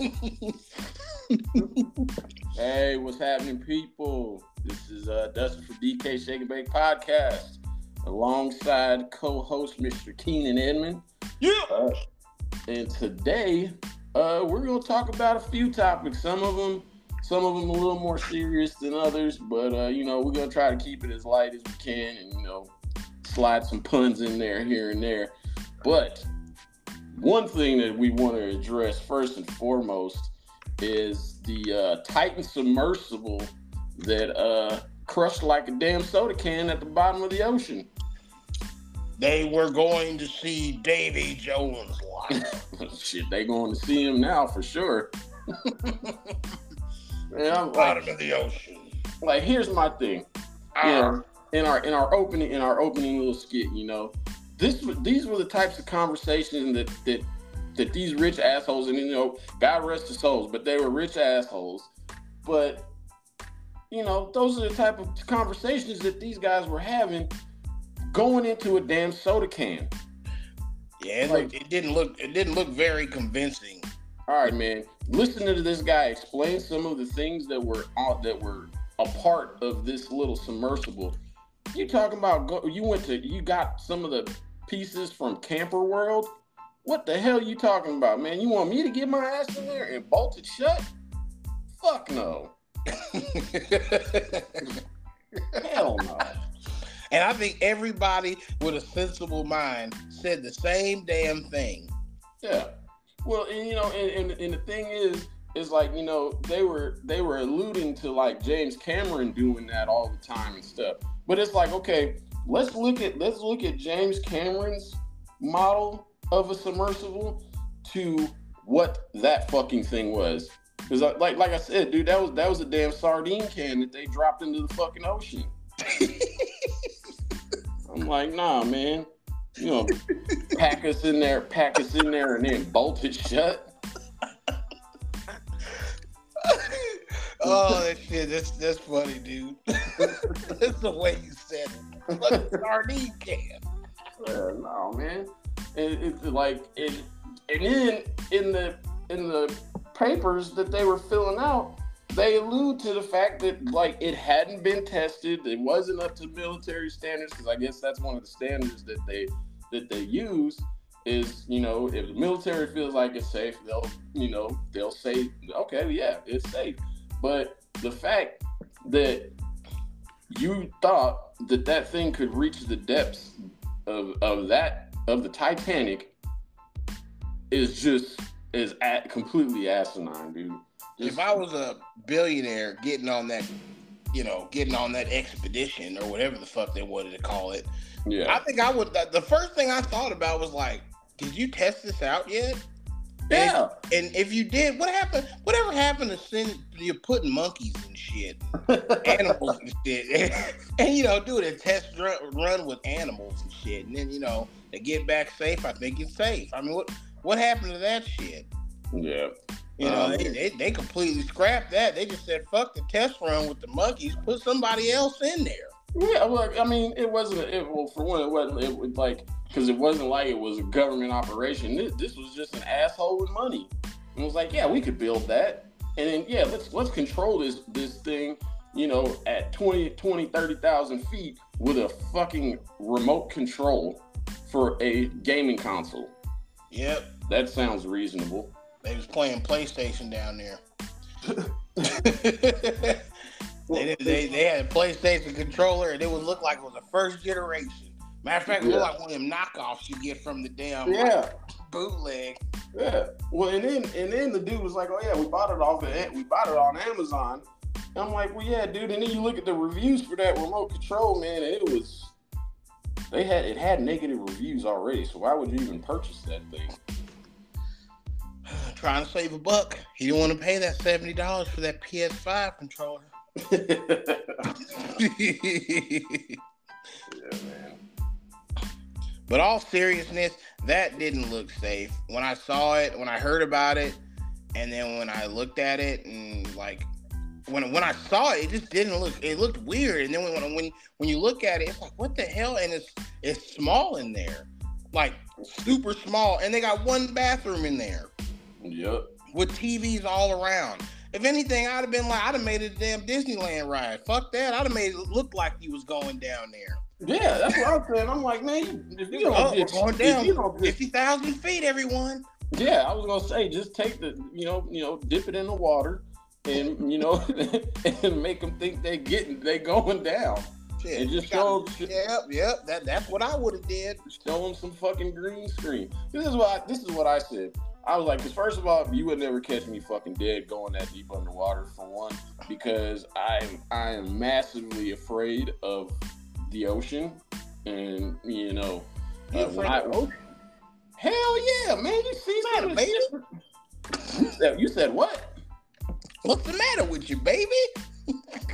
hey, what's happening, people? This is uh, Dustin from DK Shake and Bake Podcast, alongside co-host Mr. Keenan Edmond. Yeah. Uh, and today, uh, we're gonna talk about a few topics. Some of them, some of them a little more serious than others, but uh, you know, we're gonna try to keep it as light as we can, and you know, slide some puns in there here and there. But one thing that we want to address first and foremost is the uh, Titan submersible that uh, crushed like a damn soda can at the bottom of the ocean. They were going to see Davy Jones live. Shit, they going to see him now for sure. I'm like, Bottom of the ocean. like, here's my thing. Ah, in our in our opening in our opening little skit, you know, this these were the types of conversations that that that these rich assholes and you know, God rest their souls, but they were rich assholes. But you know, those are the type of conversations that these guys were having going into a damn soda can. yeah, it, like- looked, it didn't look. It didn't look very convincing. All right, man. Listen to this guy explain some of the things that were out that were a part of this little submersible. You talking about go, you went to you got some of the pieces from Camper World? What the hell you talking about, man? You want me to get my ass in there and bolt it shut? Fuck no. Hell no. and I think everybody with a sensible mind said the same damn thing. Yeah. Well, and you know, and, and, and the thing is, is like you know they were they were alluding to like James Cameron doing that all the time and stuff. But it's like okay, let's look at let's look at James Cameron's model of a submersible to what that fucking thing was. Because uh, like like I said, dude, that was that was a damn sardine can that they dropped into the fucking ocean. I'm like, nah, man. You know, pack us in there, pack us in there, and then bolt it shut. oh, that shit, that's that's funny, dude. that's the way you said it. A sardine can. Yeah, no, man. And it's like it, and then in the in the papers that they were filling out, they allude to the fact that like it hadn't been tested, it wasn't up to military standards because I guess that's one of the standards that they that they use is you know if the military feels like it's safe, they'll you know they'll say okay, yeah, it's safe. But the fact that you thought that that thing could reach the depths of, of that of the Titanic is just is at completely asinine, dude. If I was a billionaire getting on that, you know, getting on that expedition or whatever the fuck they wanted to call it, yeah, I think I would. The first thing I thought about was like, did you test this out yet? Yeah, And if you did, what happened? Whatever happened to send you putting monkeys and shit, animals and shit, and you know, doing a test run, run with animals and shit, and then you know they get back safe. I think it's safe. I mean, what what happened to that shit? yeah. You know, Um, they, they they completely scrapped that. They just said, "Fuck the test run with the monkeys. Put somebody else in there." Yeah, well, I mean, it wasn't. It, well, for one, it wasn't. It was like because it wasn't like it was a government operation. This, this was just an asshole with money. And it was like, yeah, we could build that, and then yeah, let's let's control this this thing. You know, at 20, 20 30,000 feet with a fucking remote control for a gaming console. Yep, That sounds reasonable. they was playing PlayStation down there. they, they they had a PlayStation controller, and it would look like it was a first generation. Matter of fact, it looked like one of them knockoffs you get from the damn Yeah, bootleg. yeah. Well, and then and then the dude was like, "Oh yeah, we bought it off of we bought it on Amazon." And I'm like, "Well, yeah, dude." And then you look at the reviews for that remote control, man, and it was they had it had negative reviews already. So why would you even purchase that thing? Trying to save a buck. He didn't want to pay that seventy dollars for that PS5 controller. Yeah, man. But all seriousness, that didn't look safe. When I saw it, when I heard about it, and then when I looked at it and like when when I saw it, it just didn't look it looked weird. And then when when when you look at it, it's like what the hell? And it's it's small in there. Like super small. And they got one bathroom in there. Yep. with TVs all around. If anything, I'd have been like, I'd have made it a damn Disneyland ride. Fuck that. I'd have made it look like you was going down there. Yeah, that's what I'm saying. I'm like, man, if you don't, Oh, going down you don't fifty thousand feet, everyone. yeah, I was gonna say, just take the, you know, you know, dip it in the water, and you know, and make them think they getting, they going down, Shit, and just show, Yep, yep. That that's what I would have did. show them some fucking green screen. This is what I, this is what I said. I was like, because first of all, you would never catch me fucking dead going that deep underwater for one, because I'm I am massively afraid of the ocean, and you know, You uh, afraid I- of ocean? hell yeah, man, you see some of You said, you said what, What's the matter with you, baby?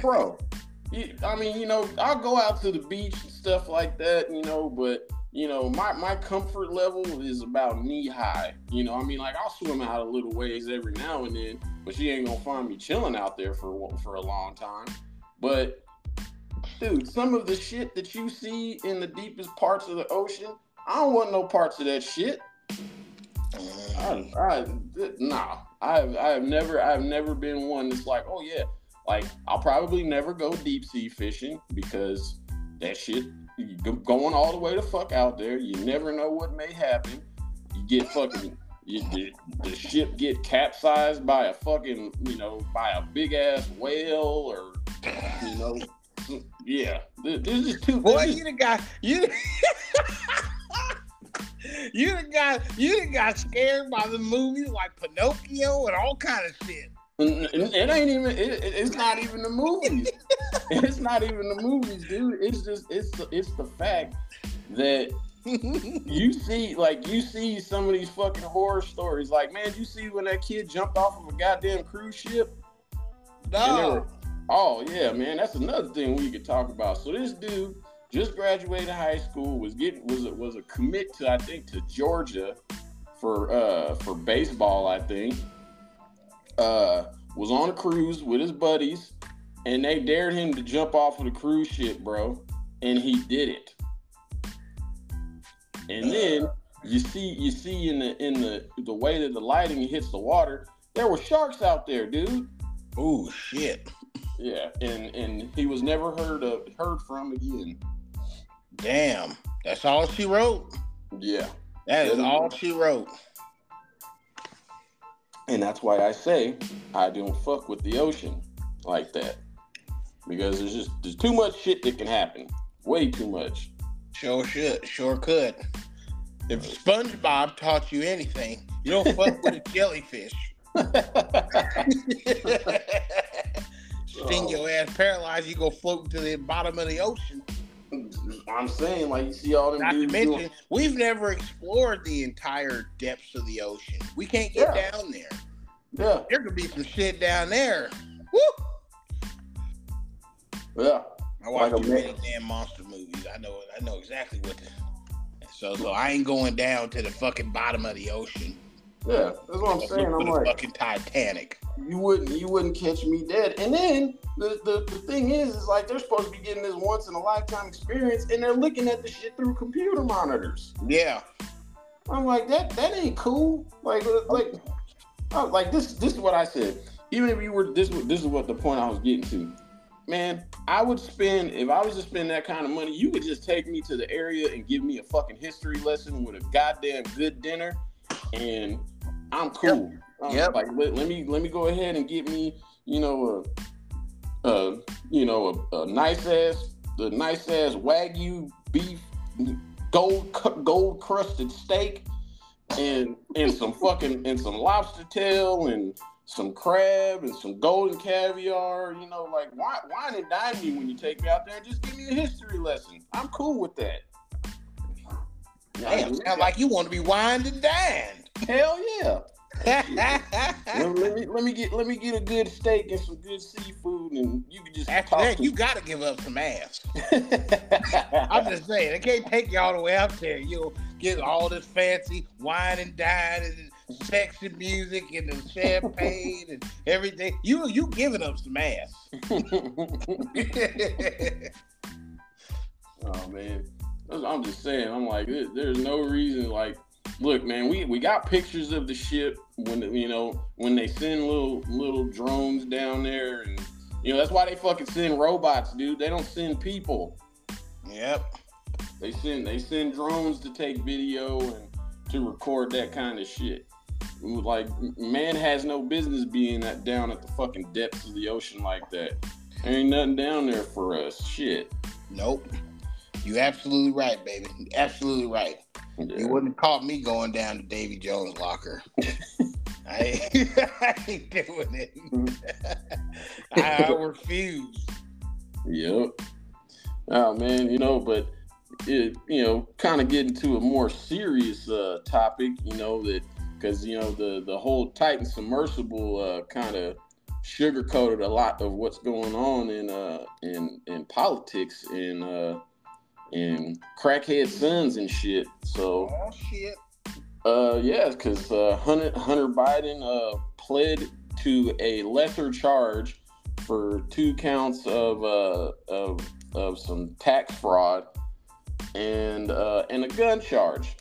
bro? I mean, you know, I'll go out to the beach and stuff like that, you know, but you know, my my comfort level is about knee high. You know, I mean, like I'll swim out a little ways every now and then, but she ain't gonna find me chilling out there for for a long time. But dude, some of the shit that you see in the deepest parts of the ocean, I don't want no parts of that shit. I, I nah. I've I've never I've never been one that's like, oh yeah, like I'll probably never go deep sea fishing because that shit going all the way the fuck out there. You never know what may happen. You get fucking you, the, the ship get capsized by a fucking you know by a big ass whale or you know yeah. This, just too. Boy, there's you the guy. You. You the guy, you got scared by the movies like Pinocchio and all kind of shit. It ain't even. It, it- it's not even the movies. it's not even the movies, dude. It's just it's the it's the fact that you see like you see some of these fucking horror stories. Like man, you see when that kid jumped off of a goddamn cruise ship. No, were- oh yeah, man, that's another thing we could talk about. So this dude just graduated high school, was getting was a, was a commit to I think to Georgia for uh for baseball, I think. Uh was on a cruise with his buddies and they dared him to jump off of the cruise ship, bro, and he did it. And then you see you see in the in the the way that the lighting hits the water, there were sharks out there, dude. oh shit, Yeah, and and he was never heard of heard from again. damn, that's all she wrote. Yeah, That is all she wrote. And that's why I say I don't fuck with the ocean like that because there's just there's too much shit that can happen, way too much. Sure should, sure could. If SpongeBob taught you anything, you don't fuck with a jellyfish. Sting Oh. your ass paralyzed, you go floating to the bottom of the ocean. I'm saying like you see all them Not to mention, doing- we've never explored the entire depths of the ocean. We can't get Yeah. down there. yeah, There could be some shit down there. Woo! yeah. I watch Like too many damn monster movies. I know I know exactly what so so I ain't going down to the fucking bottom of the ocean. Yeah, that's what I'm saying. I'm like, fucking Titanic. you wouldn't you wouldn't catch me dead. And then the, the the thing is, is like they're supposed to be getting this once in a lifetime experience, and they're looking at the shit through computer monitors. Yeah. I'm like that that ain't cool. Like uh, like oh, like this this is what I said. Even if you were this this is what the point I was getting to. Man, I would spend if I was to spend that kind of money, you could just take me to the area and give me a fucking history lesson with a goddamn good dinner, and I'm cool. Um, Yep. Like let, let me let me go ahead and get me you know a, a you know a, a nice ass the nice ass wagyu beef gold gold crusted steak and and some fucking and some lobster tail and some crab and some golden caviar. You know, like wine, wine and dine me when you take me out there just give me a history lesson. I'm cool with that. Damn, sound like you want to be wined and dined. Hell yeah. let, let me let me get let me get a good steak and some good seafood and you can just After that, to- you gotta give up some ass. I'm just saying, they can't take you all the way up there. You'll get all this fancy wine and dine and sexy music and the champagne and everything. You you giving up some ass. Oh man, I'm just saying. I'm like, there's no reason. Like, look, man, we, we got pictures of the ship when you know when they send little little drones down there, and you know that's why they fucking send robots, dude. They don't send people. Yep. They send they send drones to take video and to record that kind of shit. Like man has no business being that down at the fucking depths of the ocean like that. There Ain't nothing down there for us. Shit. Nope. You absolutely right, baby. Absolutely right. Yeah. You wouldn't have caught me going down to Davy Jones' locker. I, ain't, I ain't doing it. I, I refuse. Yep. Oh man, you know, but it, you know, kind of getting to a more serious uh, topic, you know, that because you know the the whole Titan submersible uh, kind of sugarcoated a lot of what's going on in uh in in politics and uh in crackhead sons and shit. So oh shit. Uh yeah, because uh, Hunter Hunter Biden uh pled to a lesser charge for two counts of uh of of some tax fraud and uh and a gun charge.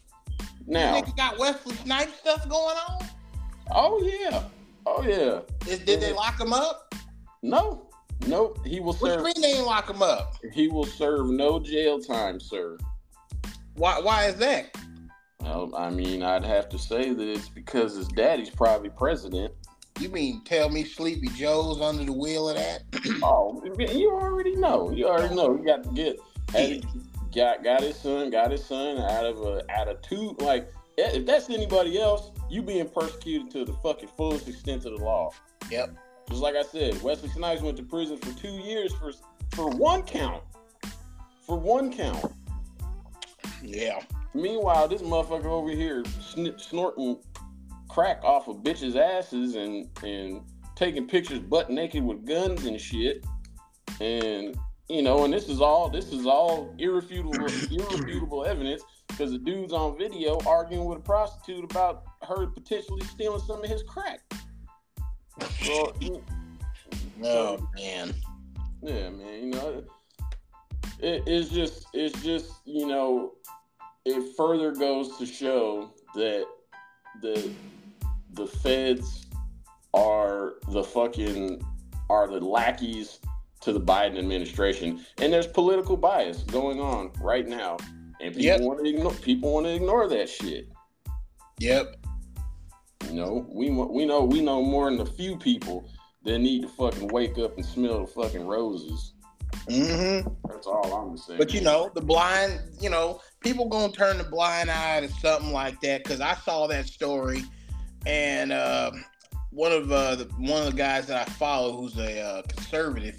Now you got Wesley Snipes stuff going on. Oh yeah, oh yeah. Is, did they lock him up? No, nope. He will serve. Which mean they lock him up? He will serve no jail time, sir. Why? Why is that? Well, I mean, I'd have to say that it's because his daddy's probably president. You mean tell me Sleepy Joe's under the wheel of that? oh, you already know. You already know. You got to get. Got got his son, got his son out of a out of two. Like eh, if that's anybody else, you being persecuted to the fucking fullest extent of the law. Yep. Just like I said, Wesley Snipes went to prison for two years for for one count. For one count. Yeah. Meanwhile, this motherfucker over here sn- snorting crack off of bitches' asses and and taking pictures butt naked with guns and shit. And you know, and this is all this is all irrefutable irrefutable evidence because the dude's on video arguing with a prostitute about her potentially stealing some of his crack. Well, oh man, yeah, man, you know, it, it's just it's just you know, it further goes to show that the the feds are the fucking are the lackeys to the Biden administration, and there's political bias going on right now, and people yep. want to ignore people want to ignore that shit. Yep. You know, we we know we know more than a few people that need to fucking wake up and smell the fucking roses. Mm-hmm. That's all I'm saying. But you know, the blind, you know, people gonna turn the blind eye to something like that because I saw that story, and uh, one of uh, the one of the guys that I follow, who's a uh, conservative,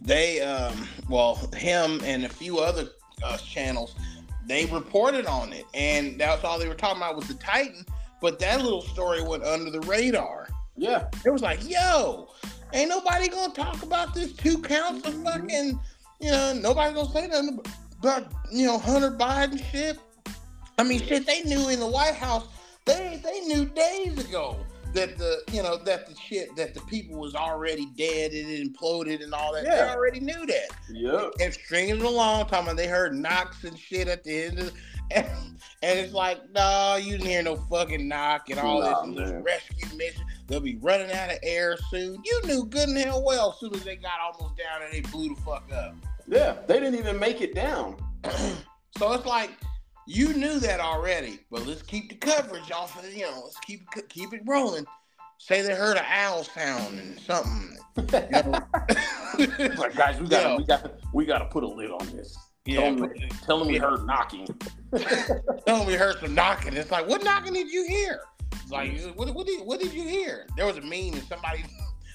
they um well him and a few other uh, channels they reported on it and that's all they were talking about was the titan but that little story went under the radar yeah it was like yo ain't nobody gonna talk about this two counts of mm-hmm. fucking you know nobody gonna say nothing about you know hunter biden shit i mean shit they knew in the white house they they knew days ago that the you know that the shit that the people was already dead and it imploded and all that. Yeah. They already knew that. Yeah. And stringing it along, talking about they heard knocks and shit at the end of the, and, and it's like, no, you didn't hear no fucking knock and all nah, this, this rescue mission. They'll be running out of air soon. You knew good and hell well as soon as they got almost down and they blew the fuck up. Yeah, they didn't even make it down. so it's like you knew that already, but let's keep the coverage off of you know. Let's keep keep it rolling. Say they heard an owl sound and something. You know? like guys, we got we got we got to put a lid on this. Yeah, tell them, tell them we heard knocking. tell them we heard some knocking. It's like, what knocking did you hear? It's like, what, what did what did you hear? There was a meme and somebody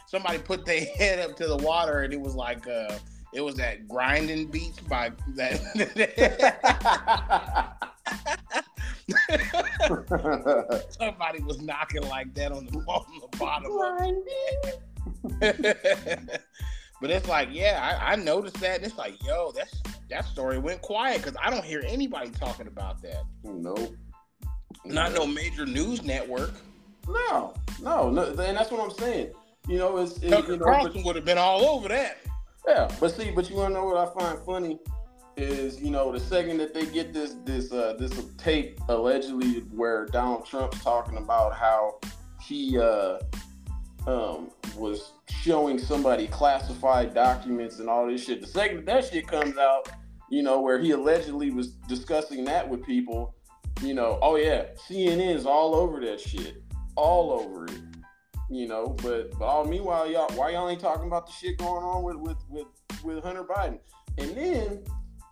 somebody put their head up to the water and it was like uh it was that grinding beats by that. Somebody was knocking like that on the, on the bottom. but it's like, yeah, I, I, noticed that. And it's like, yo, that's that story went quiet because I don't hear anybody talking about that. Nope. Not no major news network. No, no, no, and that's what I'm saying. You know, it's, Tucker you know, Carlson would have been all over that. Yeah, but see, but you wanna know what I find funny is you know the second that they get this this uh this tape allegedly where Donald Trump's talking about how he uh um was showing somebody classified documents and all this shit. The second that, that shit comes out, you know, where he allegedly was discussing that with people, you know, oh yeah, CNN is all over that shit. All over it. You know, but but all meanwhile, y'all why y'all ain't talking about the shit going on with with with, with Hunter Biden? And then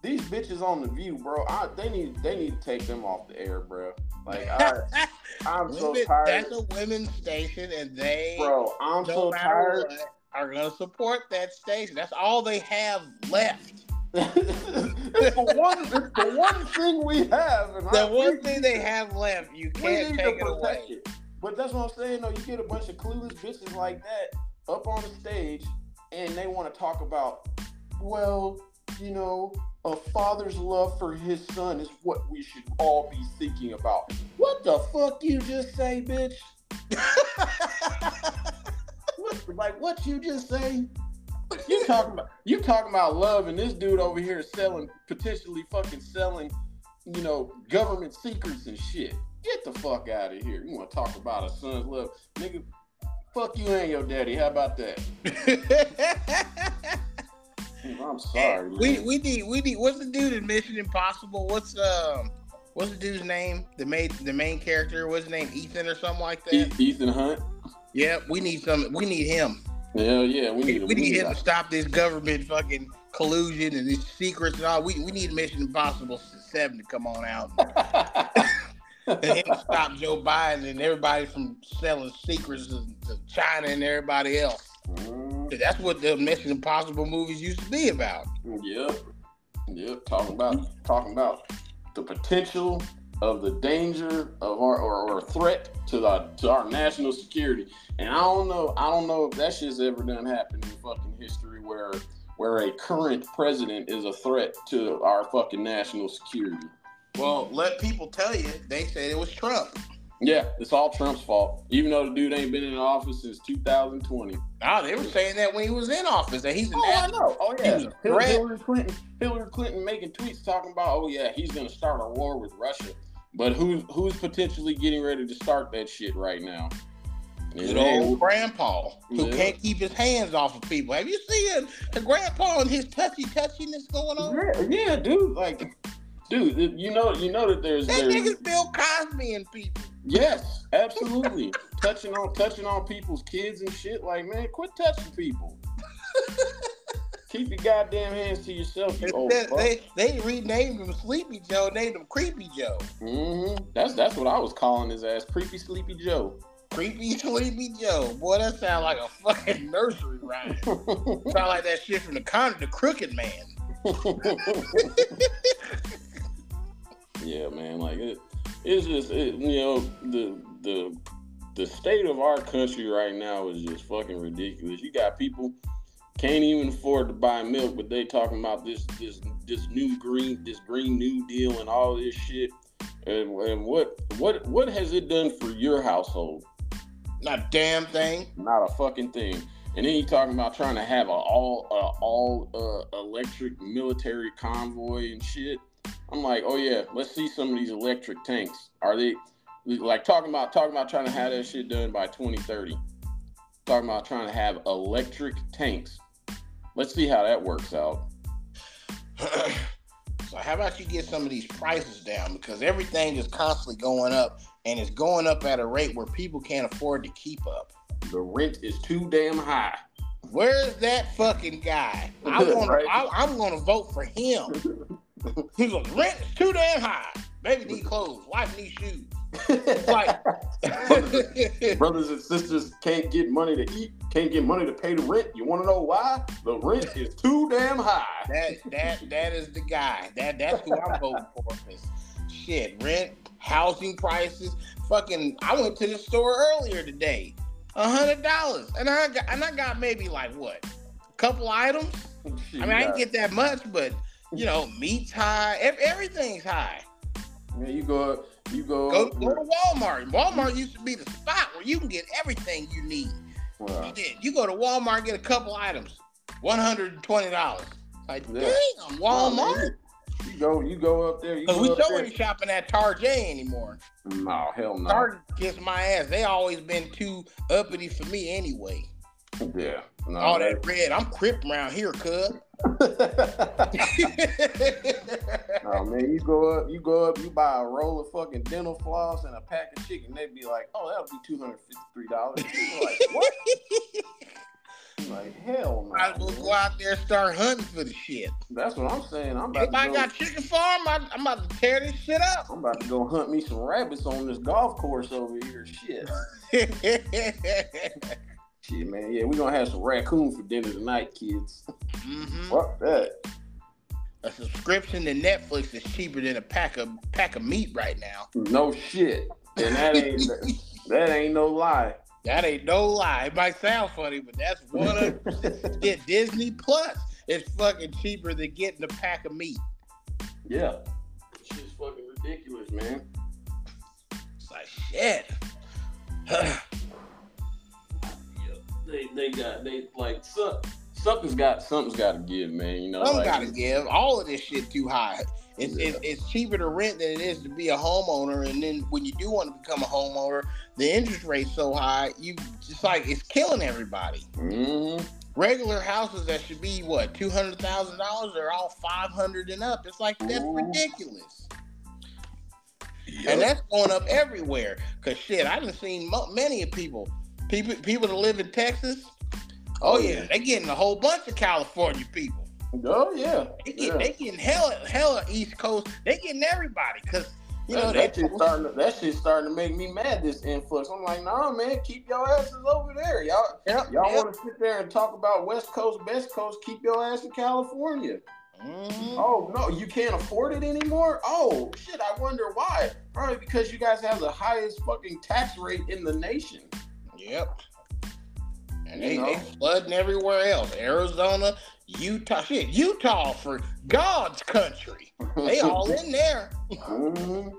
these bitches on the View, bro. I, they need they need to take them off the air, bro. Like I, I'm so tired. That's a women's station, and they, bro. I'm no so tired. What, are gonna support that station. That's all they have left. it's the one. It's the one thing we have. the one thing they have left. You can't take it away. It. But that's what I'm saying. Though you get a bunch of clueless bitches like that up on the stage, and they want to talk about, well, you know, a father's love for his son is what we should all be thinking about. What the fuck you just say, bitch? what, like what you just say? You talking about you talking about love and this dude over here selling potentially fucking selling, you know, government secrets and shit. Get the fuck out of here. You want to talk about a son's love, nigga? Fuck you and your daddy. How about that? I'm sorry. we we need we need what's the dude in Mission Impossible? What's um what's the dude's name? The main the main character, what's his name? Ethan or something like that? Ethan Hunt. Yeah, we need some we need him. Hell yeah, we need we, we need him to stop this government fucking collusion and these secrets and all. We we need Mission Impossible seven to come on out. and him stop Joe Biden and everybody from selling secrets to, to China and everybody else. Mm. That's what the Mission Impossible movies used to be about. Yep. Yep. Talking about talking about the potential of the danger of our or, or threat to the to our national security. And I don't know, I don't know if that shit's ever done happen in fucking history where where a current president is a threat to our fucking national security. Well, let people tell you, they said it was Trump. Yeah, it's all Trump's fault. Even though the dude ain't been in office since 2020. Oh, ah, they were saying that when he was in office that he's. Oh, I know. Oh yeah. Hillary Clinton. Hillary Clinton making tweets talking about, oh yeah, he's gonna start a war with Russia. But who's who's potentially getting ready to start that shit right now? Good old grandpa who yeah. can't keep his hands off of people. Have you seen the grandpa and his touchy touchiness going on? Yeah, yeah, dude. Like, dude, you know, you know that there's that there's, nigga's Bill Cosby and people. Yes, absolutely. touching on touching on people's kids and shit. Like, man, quit touching people. Keep your goddamn hands to yourself. You old they, they renamed him Sleepy Joe, named him Creepy Joe. Mm-hmm. That's that's what I was calling his ass, Creepy Sleepy Joe. Creepy Sleepy Joe. Boy, that sounds like a fucking nursery rhyme. sound like that shit from the con the Crooked Man. yeah, man. Like it, it's just it, you know the the the state of our country right now is just fucking ridiculous. You got people can't even afford to buy milk, but they talking about this this this new green this green new deal and all this shit. And, and what what what has it done for your household? Not a damn thing. Not a fucking thing. And then you talking about trying to have a all uh, all uh, electric military convoy and shit. I'm like, oh yeah, let's see some of these electric tanks. Are they like talking about talking about trying to have that shit done by 2030? Talking about trying to have electric tanks. Let's see how that works out. so how about you get some of these prices down because everything is constantly going up and it's going up at a rate where people can't afford to keep up. The rent is too damn high. Where's that fucking guy? I want. right? I, going to vote for him. He's like, rent is too damn high. Baby need clothes. Wife need shoes. like brothers and sisters can't get money to eat, can't get money to pay the rent. You want to know why? The rent is too damn high. That that that is the guy. That that's who I'm voting for. Shit, rent, housing prices. Fucking, I went to the store earlier today. A hundred dollars, and I got and I got maybe like what, a couple items. I mean, I didn't get that much, but you know, meat's high. Everything's high. Yeah, you go you go go, go to Walmart. Walmart used to be the spot where you can get everything you need. Wow. You, did. you go to Walmart, get a couple items, one hundred and twenty dollars. Like, yeah. damn, Walmart. You go, you go up there. You go we there. ain't shopping at Tarjay anymore. No, hell no. Target kiss my ass. They always been too uppity for me anyway. Yeah. No, All that red, I'm crip around here, cuz. oh man, you go up, you go up, you buy a roll of fucking dental floss and a pack of chicken. They'd be like, "Oh, that'll be two hundred fifty-three dollars." Like what? I'm like hell no. As well go out there and start hunting for the shit. That's what I'm saying. I'm about Anybody to go, got chicken farm? I'm about to tear this shit up. I'm about to go hunt me some rabbits on this golf course over here. Shit. Shit, man. Yeah, we're gonna have some raccoon for dinner tonight, kids. hmm Fuck that. A subscription to Netflix is cheaper than a pack of pack of meat right now. No shit. And that ain't that ain't no lie. That ain't no lie. It might sound funny, but that's one of Get Disney Plus It's fucking cheaper than getting a pack of meat. yeah. Shit's fucking ridiculous, man. It's like shit. They they got they like some, something's got something's got to give, man. You know, Some like, gotta give. All of this shit too high. It's, Yeah. it's, it's cheaper to rent than it is to be a homeowner. And then when you do want to become a homeowner, the interest rate's so high, you just like it's killing everybody. Mhm. Regular houses that should be what two hundred thousand dollars, they're all five hundred and up. It's like that's Ooh. ridiculous. And that's going up everywhere. Cause shit, I done seen mo- many of people, people, people that live in Texas. Oh yeah, they getting a whole bunch of California people. Oh yeah. They get, yeah. they getting hella, hella East Coast. They getting everybody because you know that, that shit starting to, that shit's starting to make me mad. This influx. I'm like, nah, man, keep your asses over there. Y'all, Yep, y'all yep. want to sit there and talk about West Coast, Best Coast? Keep your ass in California. Mhm. Oh no, you can't afford it anymore. Oh shit, I wonder why. Probably because you guys have the highest fucking tax rate in the nation. Yep. And they, You know? they flooding everywhere else. Arizona, Utah, shit, Utah for God's country. They all in there. Mhm.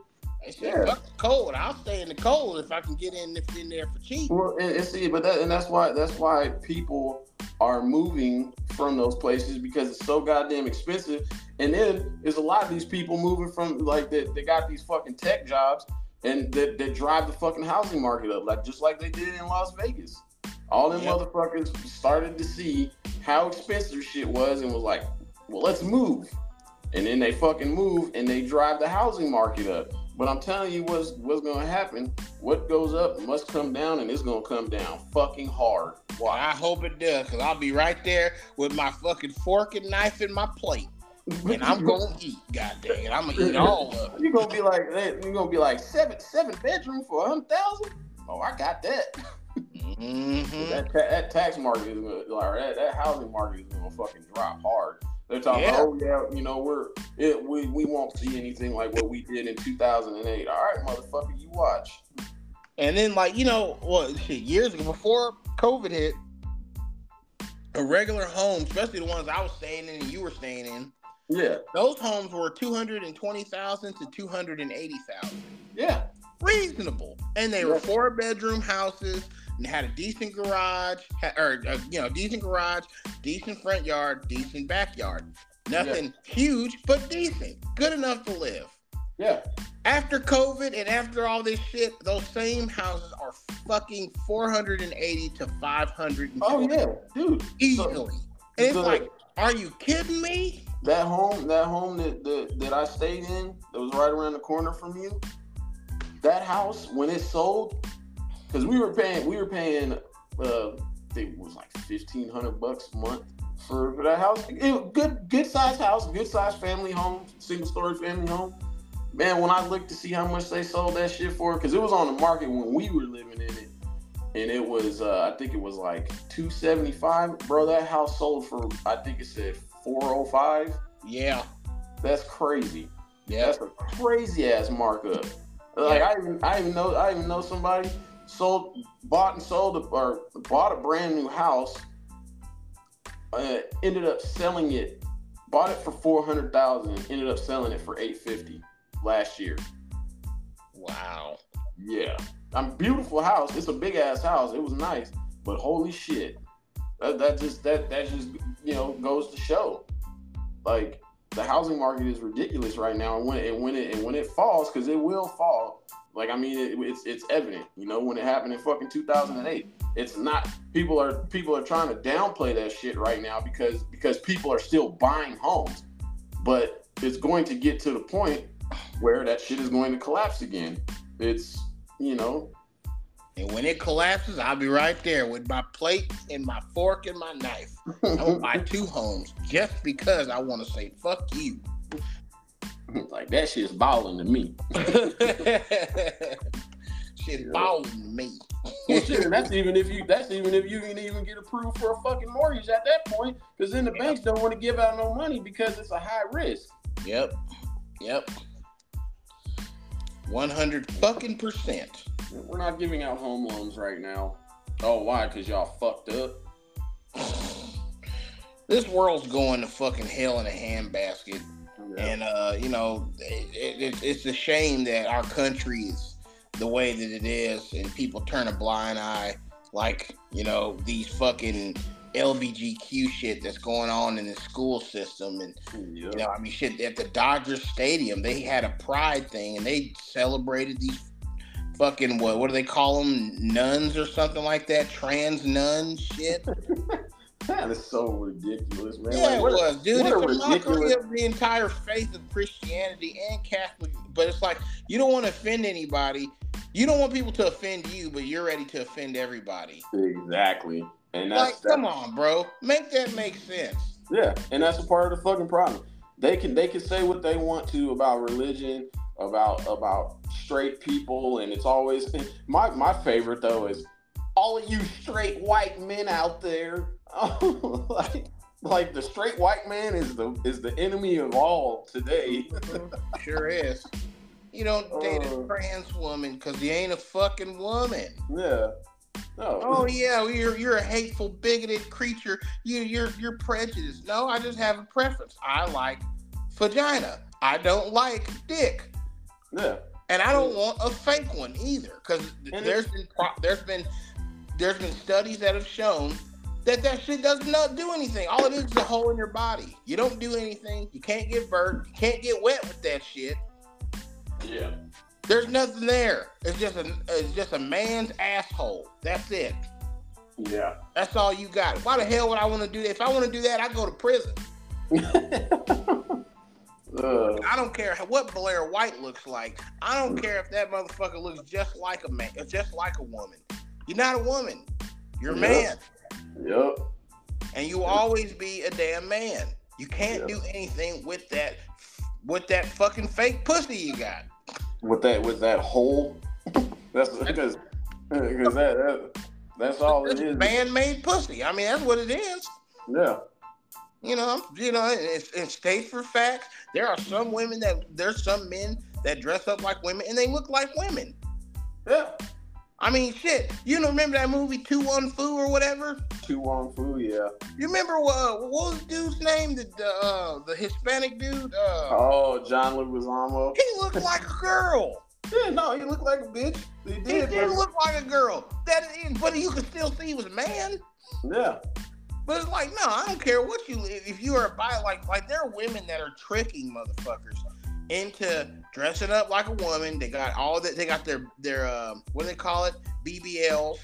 They said, Yeah. fuck the cold. I'll stay in the cold if I can get in, if in there for cheap. Well, and, and see, but that and that's why that's why people are moving from those places because it's so goddamn expensive. And then there's a lot of these people moving from like that they got these fucking tech jobs and that, that drive the fucking housing market up, like just like they did in Las Vegas. All them Yep. motherfuckers started to see how expensive shit was and was like, well, let's move. And then they fucking move and they drive the housing market up. But I'm telling you what's what's gonna happen. What goes up must come down and it's gonna come down fucking hard. Well, I hope it does, because I'll be right there with my fucking fork and knife in my plate. And I'm gonna eat, god dang it. I'm gonna eat all of it. You're gonna be like you're gonna be like seven seven bedroom for a hundred thousand? Oh, I got that. Mhm. That, that tax market is gonna like that, that housing market is gonna fucking drop hard. They're talking Yeah. oh yeah, you know, we're it, we we won't see anything like what we did in 2008. All right, motherfucker, you watch. And then, like, you know, well, years ago, before COVID hit, a regular home, especially the ones I was staying in and you were staying in, Yeah, those homes were 220000 to 280000 yeah, Reasonable. And they were four bedroom houses and had a decent garage, or, uh, you know, decent garage, decent front yard, decent backyard. Nothing huge, but decent. Good enough to live. yeah. After COVID and after all this shit, those same houses are fucking 480 to 500 Oh yeah, dude. easily. and it's so- like, are you kidding me? That home, that home that, that that I stayed in, that was right around the corner from you. That house, when it sold, because we were paying, we were paying, uh, I think it was like fifteen hundred bucks a month for, that house. It, good, good size house, good size family home, single story family home. Man, when I looked to see how much they sold that shit for, because it was on the market when we were living in it, and it was, uh, I think it was like two seventy five. Bro, that house sold for, I think it said four oh five. Yeah. That's crazy. Yeah. That's a crazy ass markup. Like I even I even know I even know somebody sold bought and sold a, or bought a brand new house. Uh, ended up selling it, bought it for four hundred thousand. Ended up selling it for eight fifty last year. Wow. Yeah, I'm beautiful house. It's a big ass house. It was nice, but holy shit, that, that just that that just you know goes to show, like the housing market is ridiculous right now, and when it, and when it and when it falls, because it will fall. Like I mean, it, it's it's evident. You know, when it happened in fucking 2008, it's not. People are people are trying to downplay that shit right now because because people are still buying homes, but it's going to get to the point where that shit is going to collapse again. It's you know. And when it collapses, I'll be right there with my plate and my fork and my knife. I'm gonna buy two homes just because I want to say fuck you. like that shit's balling to me. shit yeah. balling to me. well, shit, that's even if you that's even if you can even get approved for a fucking mortgage at that point, because then the banks don't want to give out no money because it's a high risk. Yep. Yep. One hundred fucking percent. We're not giving out home loans right now. Oh, why? Because y'all fucked up. this world's going to fucking hell in a handbasket. Yeah. And uh, you know, it, it, it's a shame that our country is the way that it is, and people turn a blind eye, like you know these fucking LBGQ shit that's going on in the school system, and you know, I mean, shit at the Dodgers Stadium, they had a pride thing, and they celebrated these fucking what? What do they call them? Nuns or something like that? Trans nun shit. that is so ridiculous, man. Yeah, like, it was, dude. It's a mockery of the entire faith of Christianity and Catholic. But it's like you don't want to offend anybody. You don't want people to offend you, but you're ready to offend everybody. Exactly. And that's, like, that's, come on, bro, make that make sense. Yeah, and that's a part of the fucking problem. They can they can say what they want to about religion, about about straight people, and it's always my my favorite though is all of you straight white men out there. like like the straight white man is the is the enemy of all today. sure is. You don't date uh, a trans woman because you ain't a fucking woman. Yeah. No. Oh yeah, you're you're a hateful, bigoted creature. You you're you're prejudiced. No, I just have a preference. I like vagina. I don't like dick. Yeah. And I don't want a fake one either, because there's been there's been there's been studies that have shown that that shit does not do anything. All it is is a hole in your body. You don't do anything. You can't get burnt. You can't get wet with that shit. Yeah. There's nothing there. It's just a it's just a man's asshole. That's it. Yeah. That's all you got. Why the hell would I want to do that? If I want to do that, I go to prison. Uh, I don't care what Blair White looks like. I don't care if that motherfucker looks just like a man, just like a woman. You're not a woman. You're a yep. man. Yep. And you will always be a damn man. You can't yep. do anything with that with that fucking fake pussy you got. With that with that hole. that's because because that, that that's all it is. Man-made pussy. I mean, that's what it is. Yeah. You know, you know, it's, it states for facts. There are some women that there's some men that dress up like women and they look like women. Yeah. I mean, shit. You know, remember that movie To Wong Foo or whatever? To Wong Foo, yeah. You remember uh, what was the dude's name? The the, uh, the Hispanic dude. Uh, oh, John Leguizamo. He looked like a girl. Yeah, no, he looked like a bitch. He did. He did look like a girl. That is, but you could still see he was a man. Yeah. But it's like, no, I don't care what you if you are a bi like like there are women that are tricking motherfuckers into dressing up like a woman. They got all that they got their their um, what do they call it? BBLs.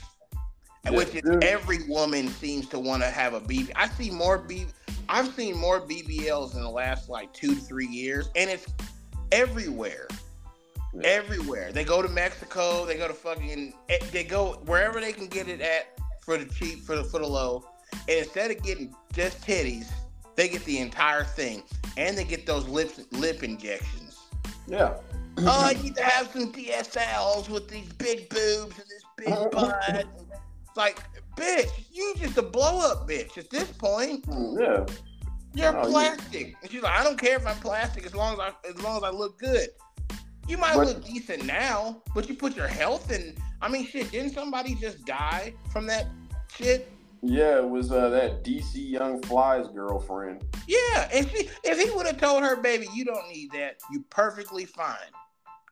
Yeah, which is every woman seems to want to have a BB. I see more B I've seen more BBLs in the last like two to three years, and it's everywhere. Yeah. Everywhere. They go to Mexico, they go to fucking eh, they go wherever they can get it at for the cheap, for the for the low and instead of getting just titties, they get the entire thing, and they get those lip lip injections. Yeah. oh, I need to have some DSLs with these big boobs and this big butt. It's like, bitch, you just a blow up bitch at this point. Mm, yeah. You're oh, plastic. Yeah. And she's like, I don't care if I'm plastic as long as I as long as I look good. You might but, look decent now, but you put your health in. I mean, shit. Didn't somebody just die from that shit? Yeah, it was uh, that DC Young Fly's girlfriend. Yeah, if she if he would have told her, baby, you don't need that, you perfectly fine.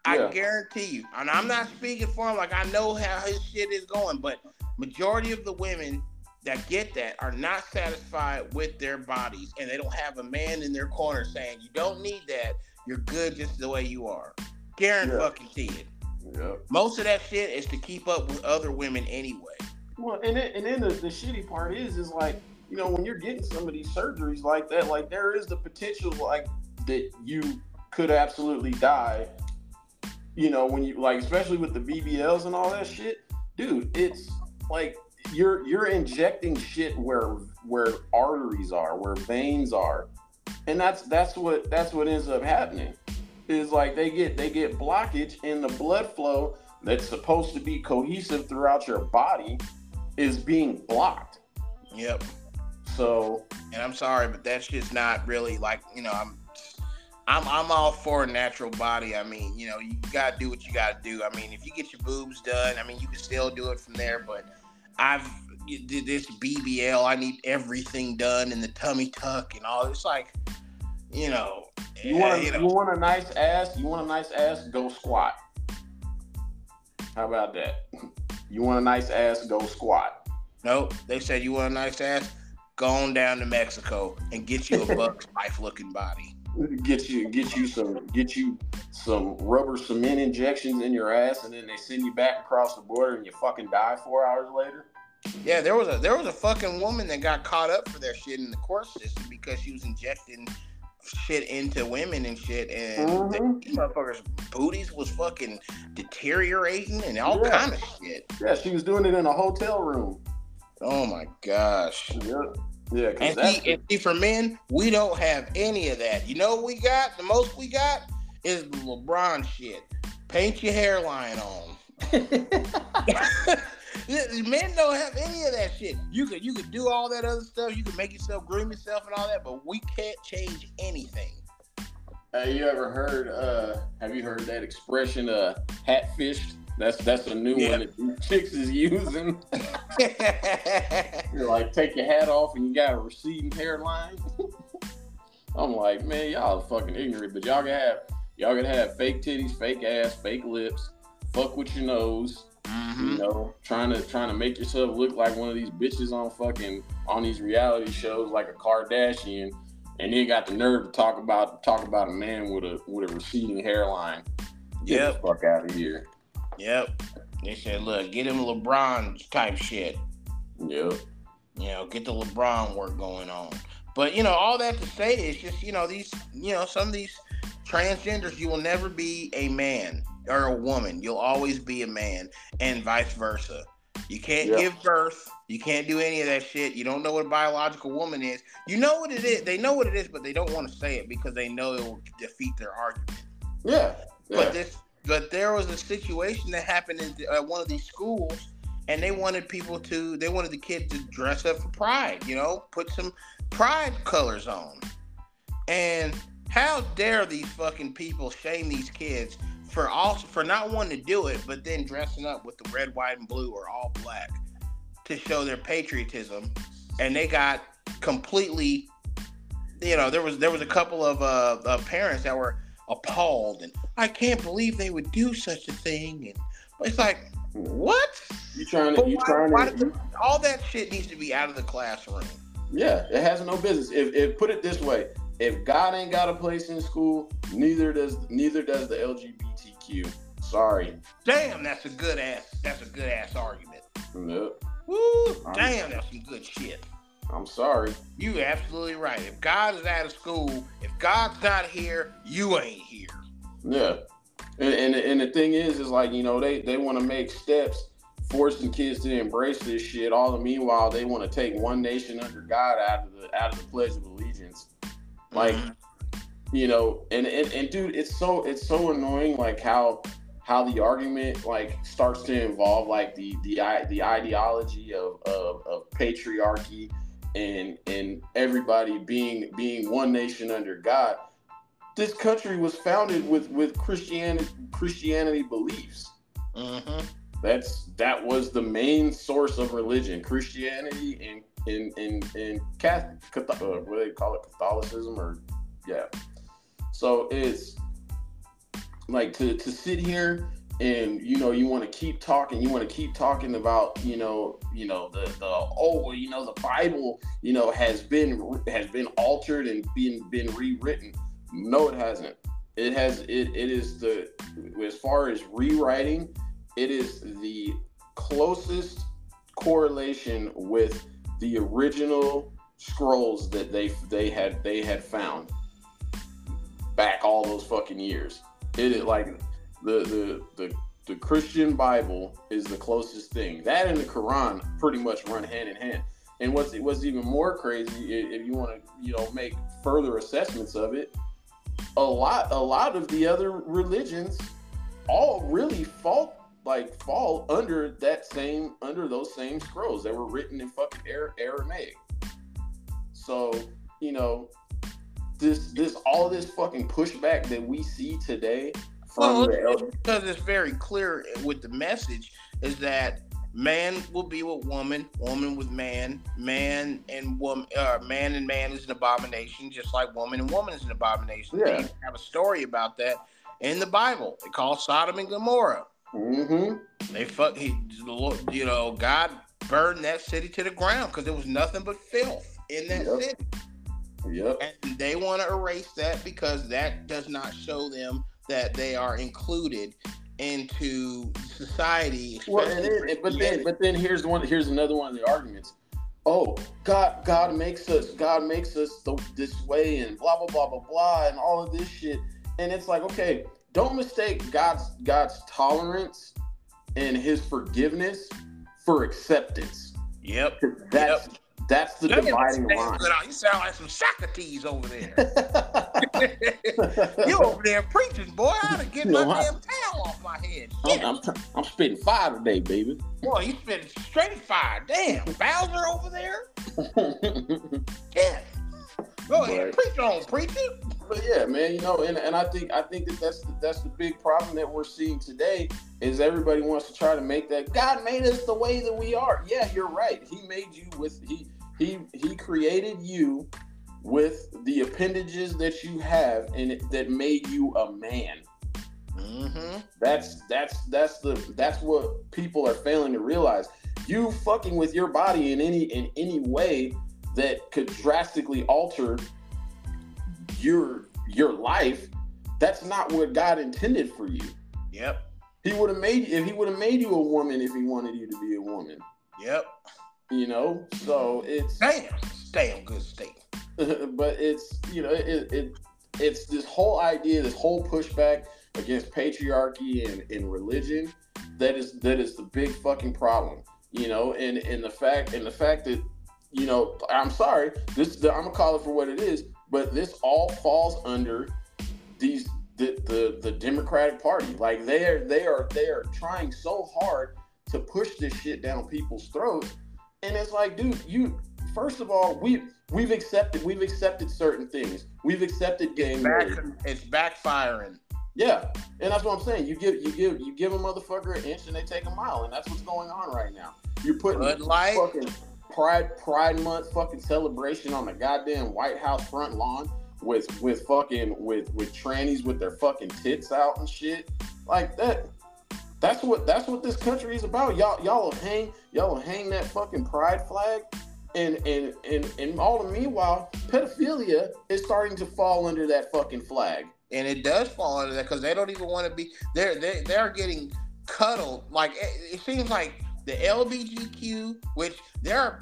I yeah. guarantee you. And I'm not speaking for him like I know how his shit is going, but majority of the women that get that are not satisfied with their bodies and they don't have a man in their corner saying you don't need that you're good just the way you are guarantee Yeah. fucking it Yeah. most of that shit is to keep up with other women anyway Well, and then, and then the, the shitty part is, is like, you know, when you're getting some of these surgeries like that, like there is the potential, like that you could absolutely die. You know, when you like, especially with the BBLs and all that shit, dude, it's like you're you're injecting shit where where arteries are, where veins are, and that's that's what that's what ends up happening. Is like they get they get blockage in the blood flow that's supposed to be cohesive throughout your body is being blocked. yep So and i'm sorry but that's just not really like you know i'm I'm, I'm all for a natural body. I mean, you know, you gotta do what you gotta do. I mean, if you get your boobs done, I mean, you can still do it from there. But I've you did this BBL. I need everything done and the tummy tuck and all. It's like, you know, you eh, want you you, know, want a nice ass, you want a nice ass, go squat. How about that? You want a nice ass, go squat. Nope. They said you want a nice ass. Go on down to Mexico and get you a Buck's life looking body. Get you get you some get you some rubber cement injections in your ass, and then they send you back across the border, and you fucking die four hours later. Yeah, there was a there was a fucking woman that got caught up for their shit in the court system because she was injecting shit into women and shit, and Mhm. these motherfuckers' booties was fucking deteriorating and all Yeah. kind of shit. Yeah, she was doing it in a hotel room. Oh my gosh. Yeah, yeah. And see, and see, for men, we don't have any of that. You know what we got? The most we got is the LeBron shit. Paint your hairline on. Men don't have any of that shit. You could you could do all that other stuff. You could make yourself groom yourself and all that, but we can't change anything. Hey, you ever heard? Uh, have you heard that expression? Uh, hat fished. That's that's a new Yeah. one that chicks is using. You're like, take your hat off and you got a receding hairline. I'm like, man, y'all are fucking ignorant, but y'all can have y'all can have fake titties, fake ass, fake lips, fuck with your nose. You Mhm. know, trying to trying to make yourself look like one of these bitches on fucking on these reality shows like a Kardashian, and then got the nerve to talk about talk about a man with a with a receding hairline. Get Yep. the fuck out of here. Yep. They said, look, get him LeBron type shit. Yep. You know, get the LeBron work going on. But you know, all that to say is just, you know, these you know, some of these transgenders, you will never be a man or a woman. You'll always be a man and vice versa. You can't give birth. You can't do any of that shit. You don't know what a biological woman is. You know what it is. They know what it is, but they don't want to say it because they know it will defeat their argument. Yeah. Yeah. But this, but there was a situation that happened in uh, one of these schools, and they wanted people to, they wanted the kids to dress up for Pride. You know, put some Pride colors on. And how dare these fucking people shame these kids for also for not wanting to do it, but then dressing up with the red, white, and blue or all black to show their patriotism, and they got completely. You know, there was there was a couple of uh, uh, parents that were appalled and I can't believe they would do such a thing. And it's like, what? you trying to you trying why to the- all that shit needs to be out of the classroom. Yeah, it has no business. If, if put it this way, if God ain't got a place in school, neither does neither does the LGBTQ. Sorry. Damn, that's a good ass. That's a good ass argument. Nope. Woo! I'm- Damn, that's some good shit. I'm sorry. You absolutely right. If God is out of school, if God's not here, you ain't here. Yeah. And, and and the thing is, is like you know they they want to make steps, forcing kids to embrace this shit. All the meanwhile, they want to take one nation under God out of the out of the Pledge of Allegiance. Like Mhm. you know, and, and and dude, it's so it's so annoying, like how how the argument like starts to involve like the the the ideology of of, of patriarchy and and everybody being being one nation under God. This country was founded with with Christianity Christianity beliefs. Mhm. That's that was the main source of religion, Christianity and in in in Catholic, uh, what do they call it, Catholicism or yeah. So it's like to to sit here and you know you want to keep talking you want to keep talking about you know you know the the oh you know the bible you know has been has been altered and been been rewritten. No it hasn't. It has it it is the as far as rewriting it is the closest correlation with the original scrolls that they they had they had found back all those fucking years it is like the the the the Christian Bible is the closest thing. That and the Quran pretty much run hand in hand. And what's what's even more crazy, if you want to you know make further assessments of it, a lot a lot of the other religions all really fall like fall under that same under those same scrolls that were written in fucking Aramaic. So you know this this all this fucking pushback that we see today well, because it's very clear with the message is that man will be with woman, woman with man, man and woman, uh, man and man is an abomination, just like woman and woman is an abomination. Yeah. You have a story about that in the Bible. They call Sodom and Gomorrah. Mm-hmm. They fuck, he, you know, God burned that city to the ground because there was nothing but filth in that yep. city. Yep. And they want to erase that because that does not show them that they are included into society. Well, and then, but then, but then here's one. Here's another one of the arguments. Oh, God, God makes us. God makes us this way, and blah blah blah blah blah, and all of this shit. And it's like, okay, don't mistake God's God's tolerance and His forgiveness for acceptance. Yep. That's yep. That's the dividing line. You sound like some Socrates over there. you over there preaching, boy. I ought to get my damn towel off my head. I'm, I'm, I'm, spitting fire today, baby. Boy, you spitting straight fire. Damn, Bowser over there. yeah. Go ahead, but, preach on, preacher. But yeah, man, you know, and, and I think I think that that's the, that's the big problem that we're seeing today is everybody wants to try to make that God made us the way that we are. Yeah, you're right. He made you with he he he created you with the appendages that you have and it, that made you a man. Mm-hmm. That's that's that's the that's what people are failing to realize. You fucking with your body in any in any way that could drastically alter your your life. That's not what God intended for you. Yep. He would have made if he would have made you a woman if he wanted you to be a woman. Yep. You know, so it's damn, damn good state. but it's you know it, it it's this whole idea, this whole pushback against patriarchy and, and religion that is that is the big fucking problem. You know, and and the fact and the fact that you know I'm sorry, this I'm gonna call it for what it is, but this all falls under these the the, the Democratic Party. Like they are they are they are trying so hard to push this shit down people's throats and it's like, dude, you first of all, we we've accepted we've accepted certain things. We've accepted game. It's, back, it's backfiring. Yeah, and that's what I'm saying. You give you give you give a motherfucker an inch and they take a mile, and that's what's going on right now. You're putting fucking Pride Pride Month fucking celebration on the goddamn White House front lawn with with fucking with with trannies with their fucking tits out and shit like that. That's what that's what this country is about. Y'all y'all will hang y'all will hang that fucking pride flag, and and and and all the meanwhile, pedophilia is starting to fall under that fucking flag. And it does fall under that because they don't even want to be. They're they they're getting cuddled. Like it, it seems like the LBGQ, which there are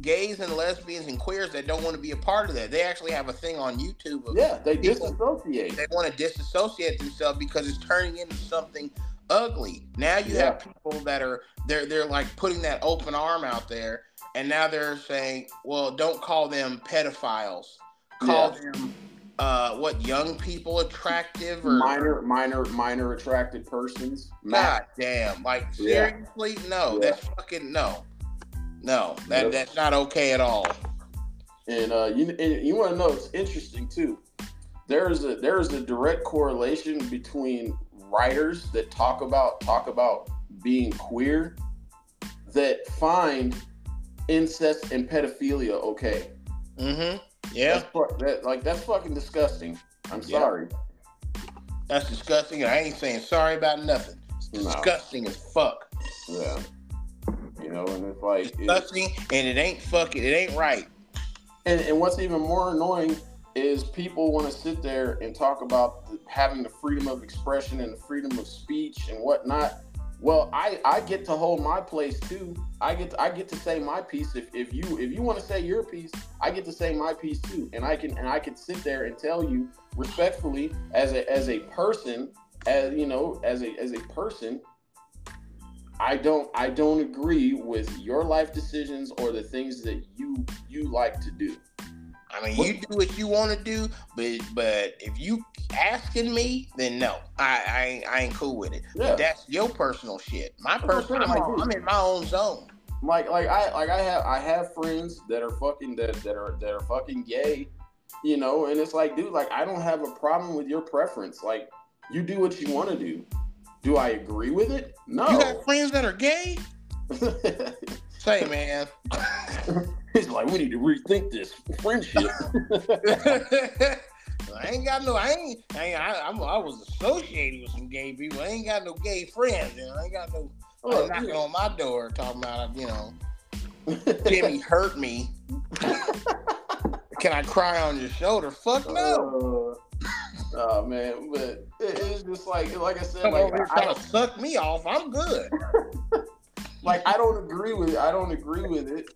gays and lesbians and queers that don't want to be a part of that. They actually have a thing on YouTube. yeah, they disassociate. They want to disassociate themselves because it's turning into something ugly. Now you yeah. have people that are they're they're like putting that open arm out there, and now they're saying, well, don't call them pedophiles. Call yeah. them uh, what young people attractive or minor minor minor attracted persons. God damn! Like seriously, yeah. no, that's fucking no, no. That yep. that's not okay at all. And uh, you and you want to know it's interesting too. There's a there's a direct correlation between writers that talk about talk about being queer that find incest and pedophilia okay. Mm-hmm. Yeah. That's, that, like that's fucking disgusting. I'm sorry. That's disgusting. I ain't saying sorry about nothing. disgusting as fuck. Yeah. You know, and it's like it, Disgusting, and it ain't fucking. It ain't right. and, and what's even more annoying is people want to sit there and talk about the, having the freedom of expression and the freedom of speech and whatnot. Well, I, I get to hold my place too. I get to, I get to say my piece. If, if you if you want to say your piece, I get to say my piece too. And I can and I can sit there and tell you respectfully as a as a person, as you know, as a as a person, I don't I don't agree with your life decisions or the things that you you like to do. I mean, you do what you want to do, but but if you asking me, then no, I I, ain't- I ain't cool with it. Yeah. But that's your personal shit. My I'm personal, I'm, I'm in my own zone. like like I like I have I have friends that are fucking that that are that are fucking gay, you know, and it's like, dude, like I don't have a problem with your preference. Like you do what you want to do. Do I agree with it? No. You got friends that are gay? Say, man. it's like we need to rethink this friendship. I ain't got no. I ain't. I, ain't I, I'm, I was associated with some gay people. I ain't got no gay friends. You know, I ain't got no. Look, knocking on my door talking about you know, Jimmy hurt me. Can I cry on your shoulder? Fuck no. Uh, oh man, but it, it's just like like I said, Come like over I, trying to suck me off. I'm good. like I don't agree with it. I don't agree with it.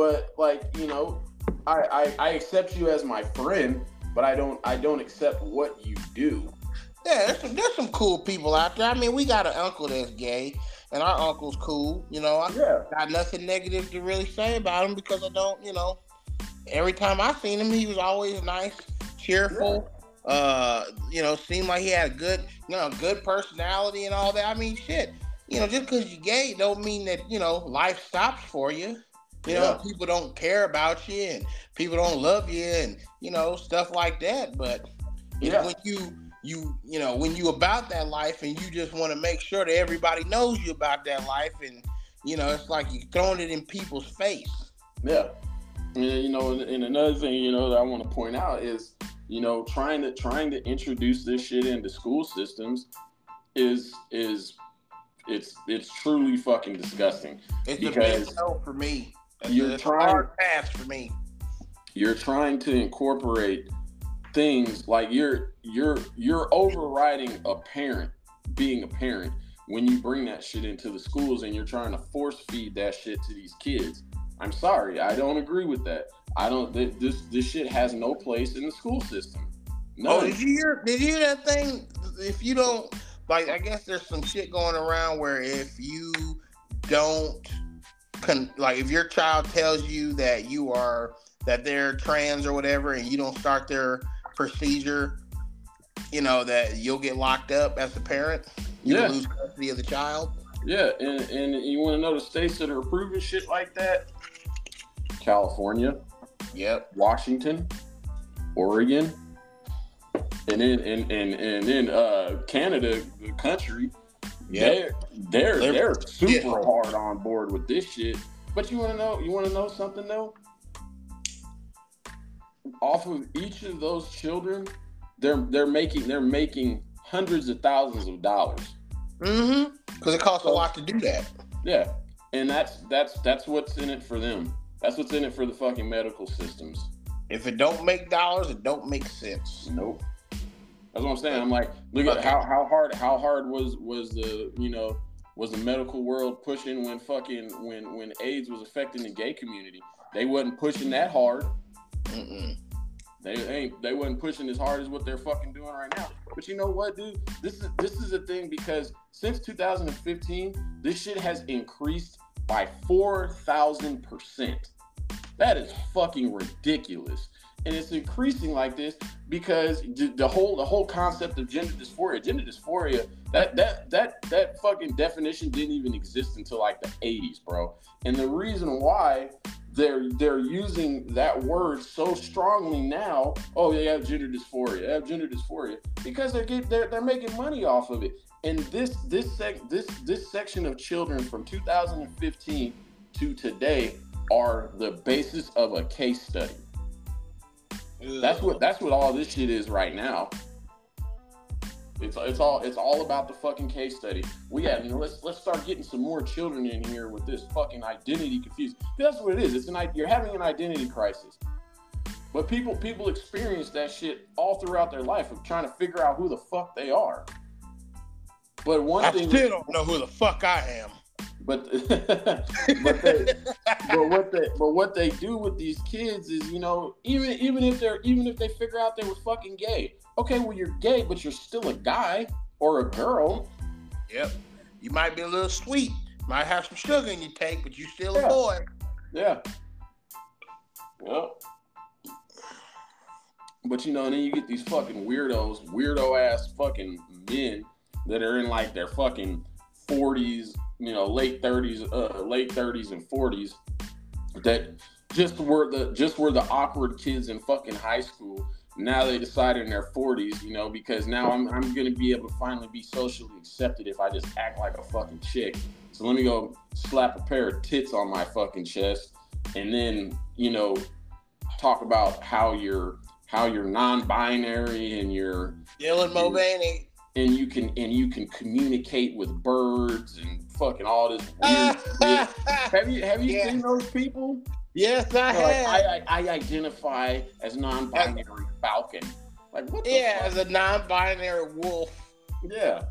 But like you know, I, I I accept you as my friend, but I don't I don't accept what you do. Yeah, there's some, there's some cool people out there. I mean, we got an uncle that's gay, and our uncle's cool. You know, I Yeah. got nothing negative to really say about him because I don't, you know, every time I seen him, he was always nice, cheerful. Uh, you know, seemed like he had a good, you know, good personality and all that. I mean, shit. You know, just because you're gay don't mean that you know life stops for you. You know, people don't care about you and people don't love you and you know stuff like that. But you know, when you you you know when you about that life and you just want to make sure that everybody knows you about that life and you know it's like you're throwing it in people's face. Yeah. And, you know, and, another thing, you know, that I want to point out is, you know, trying to trying to introduce this shit into school systems is is it's it's truly fucking disgusting. It's a Because big no for me. It's, you're a, trying- hard pass for me. You're trying to incorporate things like you're you're you're overriding a parent being a parent when you bring that shit into the schools and you're trying to force feed that shit to these kids. I'm sorry, I don't agree with that. I don't. th- This this shit has no place in the school system. No. Oh, did you hear? Did you hear that thing? If you don't like, I guess there's some shit going around where if you don't, con- like, if your child tells you that you are that they're trans or whatever, and you don't start their procedure, you know that you'll get locked up as a parent. You Yeah. lose custody of the child. Yeah, and, and you want to know the states that are approving shit like that? California, Yep. Washington, Oregon, and then and and and then uh, Canada, the country. They're they're They're- they're super yeah. hard on board with this shit. But you want to know? You want to know something though? Off of each of those children, they're they're making they're making hundreds of thousands of dollars. Mm-hmm. Because it costs a lot to do that. Yeah, and that's that's that's what's in it for them. That's what's in it for the fucking medical systems. If it don't make dollars, it don't make sense. Nope. That's what I'm saying. I'm like, look at how how hard how hard was was the you know was the medical world pushing when fucking when when AIDS was affecting the gay community. They wasn't pushing that hard. Mm-mm. They ain't they wasn't pushing as hard as what they're fucking doing right now. But you know what, dude? This is this is a thing because since 2015, this shit has increased by four thousand percent. That is fucking ridiculous. And it's increasing like this because the, whole the whole concept of gender dysphoria, gender dysphoria, that that that that fucking definition didn't even exist until like the 80s, bro. And the reason why they're they're using that word so strongly now. Oh, they have gender dysphoria. They have gender dysphoria because they're get, they're they're making money off of it. And this this sec this this section of children from 2015 to today are the basis of a case study. That's what that's what all this shit is right now. It's it's all it's all about the fucking case study. We have let's let's start getting some more children in here with this fucking identity confused. That's what it is. It's an you're having an identity crisis. But people people experience that shit all throughout their life of trying to figure out who the fuck they are. But one I thing still don't know who the fuck I am. But but, they, but what they but what they do with these kids is you know even even if they're even if they figure out they were fucking gay okay well you're gay but you're still a guy or a girl Yep. You might be a little sweet, might have some sugar in your tank, but you're still Yeah. a boy. yeah well but you know and then you get these fucking weirdos weirdo ass fucking men that are in like their fucking 40s you know late 30s uh late 30s and 40s that just were the just were the awkward kids in fucking high school. Now they decided in their 40s, you know, because now I'm I'm gonna be able to finally be socially accepted if I just act like a fucking chick. So let me go slap a pair of tits on my fucking chest, and then you know talk about how you're how you're non-binary and you're Dylan Mulvaney. And you can and you can communicate with birds and fucking all this weird shit. Have you have you Yeah. seen those people? yes, I like, have. I, I, I identify as non-binary falcon. Like what? The yeah, fuck? as a non-binary wolf. yeah.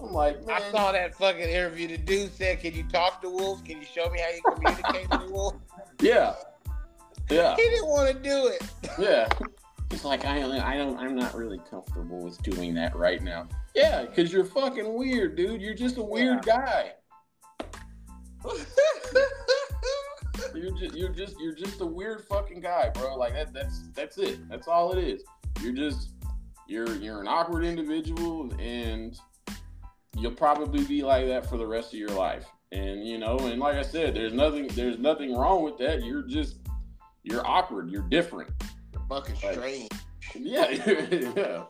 I'm like, man, I saw that fucking interview. The dude said, "Can you talk to wolves? Can you show me how you communicate with wolves?" yeah, yeah, He didn't want to do it. yeah. He's like, I, I don't, I'm not really comfortable with doing that right now. Yeah, because you're fucking weird, dude. You're just a weird guy. You're just, you're just, you're just a weird fucking guy, bro. Like that, that's, that's it. That's all it is. You're just, you're, you're an awkward individual, and you'll probably be like that for the rest of your life. And you know, and like I said, there's nothing, there's nothing wrong with that. You're just, you're awkward. You're different. Fucking strange, Yeah, yeah.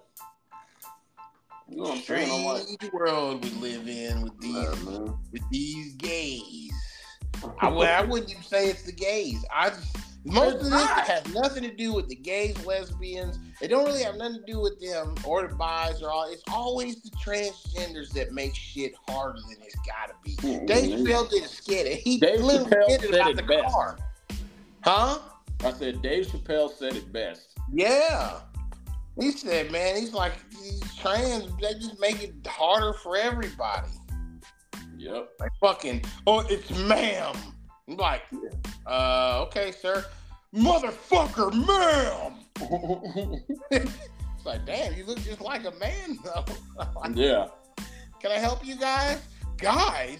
You know what I'm saying? I'm like, strange world we live in with these yeah, with these gays. I, would, I wouldn't even say it's the gays. I just, most of this has nothing to do with the gays, lesbians. It don't really have nothing to do with them or the bis or all. It's always the transgenders that make shit harder than it's gotta be. Mm, Dave. Chappelle did a skit. and He Dave literally Chappelle did it about the best. car. Huh? I said Dave Chappelle said it best. Yeah. He said, man, he's like these trans. They just make it harder for everybody. Yep. Like fucking, oh, it's ma'am. I'm like, uh, okay, sir. Motherfucker, ma'am. It's like, damn, you look just like a man, though. Like, yeah. Can I help you guys? Guys?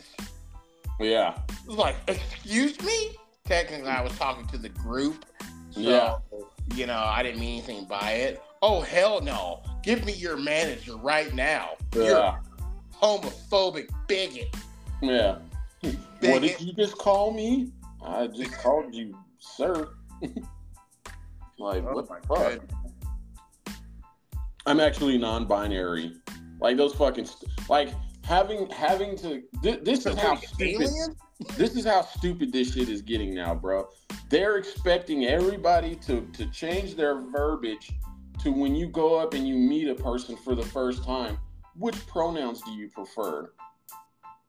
Yeah. It's like, excuse me? Technically, I was talking to the group. So, Yeah. you know, I didn't mean anything by it. Oh, hell no. Give me your manager right now. You're Yeah. homophobic bigot. Yeah. What did you just call me? I just called you, sir. like, Oh what the fuck? I'm actually non-binary. Like those fucking st- like having having to. Th- this is how stupid. This is how stupid this shit is getting now, bro. They're expecting everybody to to change their verbiage to when you go up and you meet a person for the first time. Which pronouns do you prefer?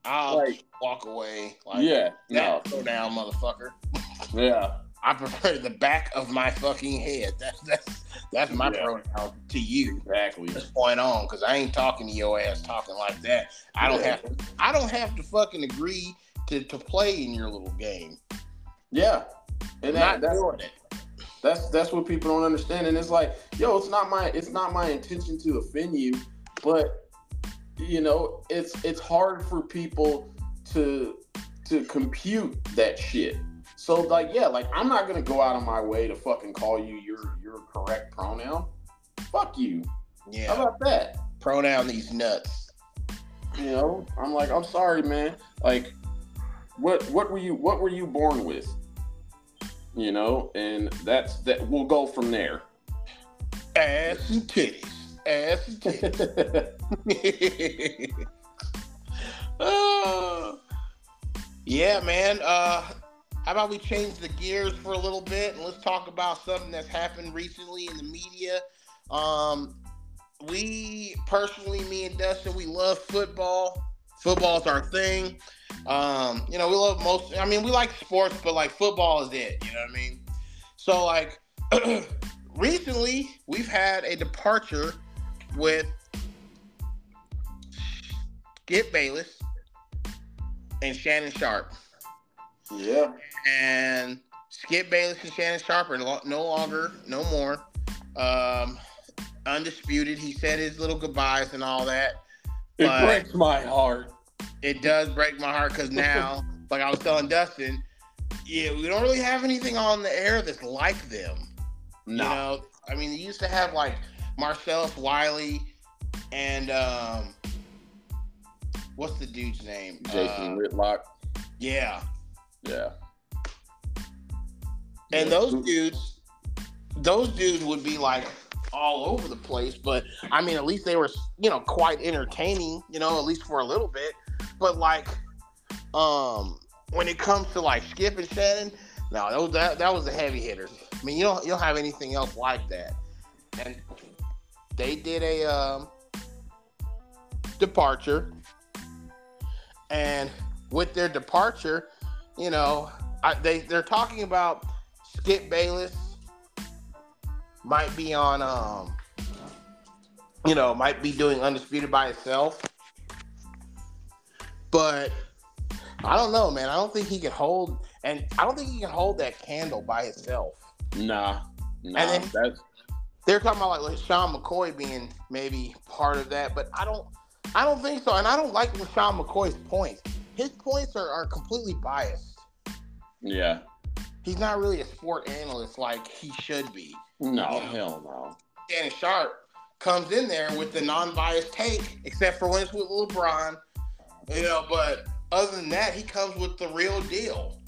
I'll Like- walk away. Like, yeah, no, go down, motherfucker. yeah, I prefer the back of my fucking head. That's that's that's my Yeah. pronoun to you. exactly. This point on, because I ain't talking to your ass talking like that. I don't Yeah. have to. I don't have to fucking agree to, to play in your little game. Yeah, and that, that's doing it. that's that's what people don't understand. And it's like, yo, it's not my it's not my intention to offend you, but you know, it's it's hard for people to to compute that shit. So like, yeah, like I'm not gonna go out of my way to fucking call you your your correct pronoun. Fuck you. Yeah. How about that? pronoun these nuts. You know, I'm like, I'm sorry, man. Like, what what were you what were you born with? You know, and that's that. We'll go from there. Ass and titties. Ass and titties. Uh, yeah, man. Uh, how about we change the gears for a little bit and let's talk about something that's happened recently in the media. Um, we personally, me and Dustin, we love football. Football's our thing. Um, you know, we love most. I mean, we like sports, but like football is it. You know what I mean? So like, recently we've had a departure with Skip Bayless and Shannon Sharpe. Yeah. And Skip Bayless and Shannon Sharpe are no longer, no more. Um, undisputed. He said his little goodbyes and all that. It breaks my heart. It does break my heart because now, like I was telling Dustin, yeah, we don't really have anything on the air that's like them. No. You know, I mean, they used to have like Marcellus Wiley and um, what's the dude's name? Jason uh, Whitlock. Yeah. Yeah. And those dudes, those dudes would be like all over the place. But I mean, at least they were, you know, quite entertaining, you know, at least for a little bit. But like, um, when it comes to like Skip and Shannon, no, that was that, that was a heavy hitter. I mean, you don't you don't have anything else like that. And they did a um, departure, and with their departure, you know, I, they they're talking about Skip Bayless might be on um you know, might be doing undisputed by itself. But I don't know, man. I don't think he can hold and I don't think he can hold that candle by itself. Nah. Nah, and then that's they're talking about like Sean McCoy being maybe part of that, but I don't I don't think so. And I don't like Sean McCoy's points. His points are, are completely biased. Yeah he's not really a sport analyst like he should be. No, you know? hell no. And Sharpe comes in there with the non-biased take, except for when it's with LeBron. You know, but other than that, he comes with the real deal.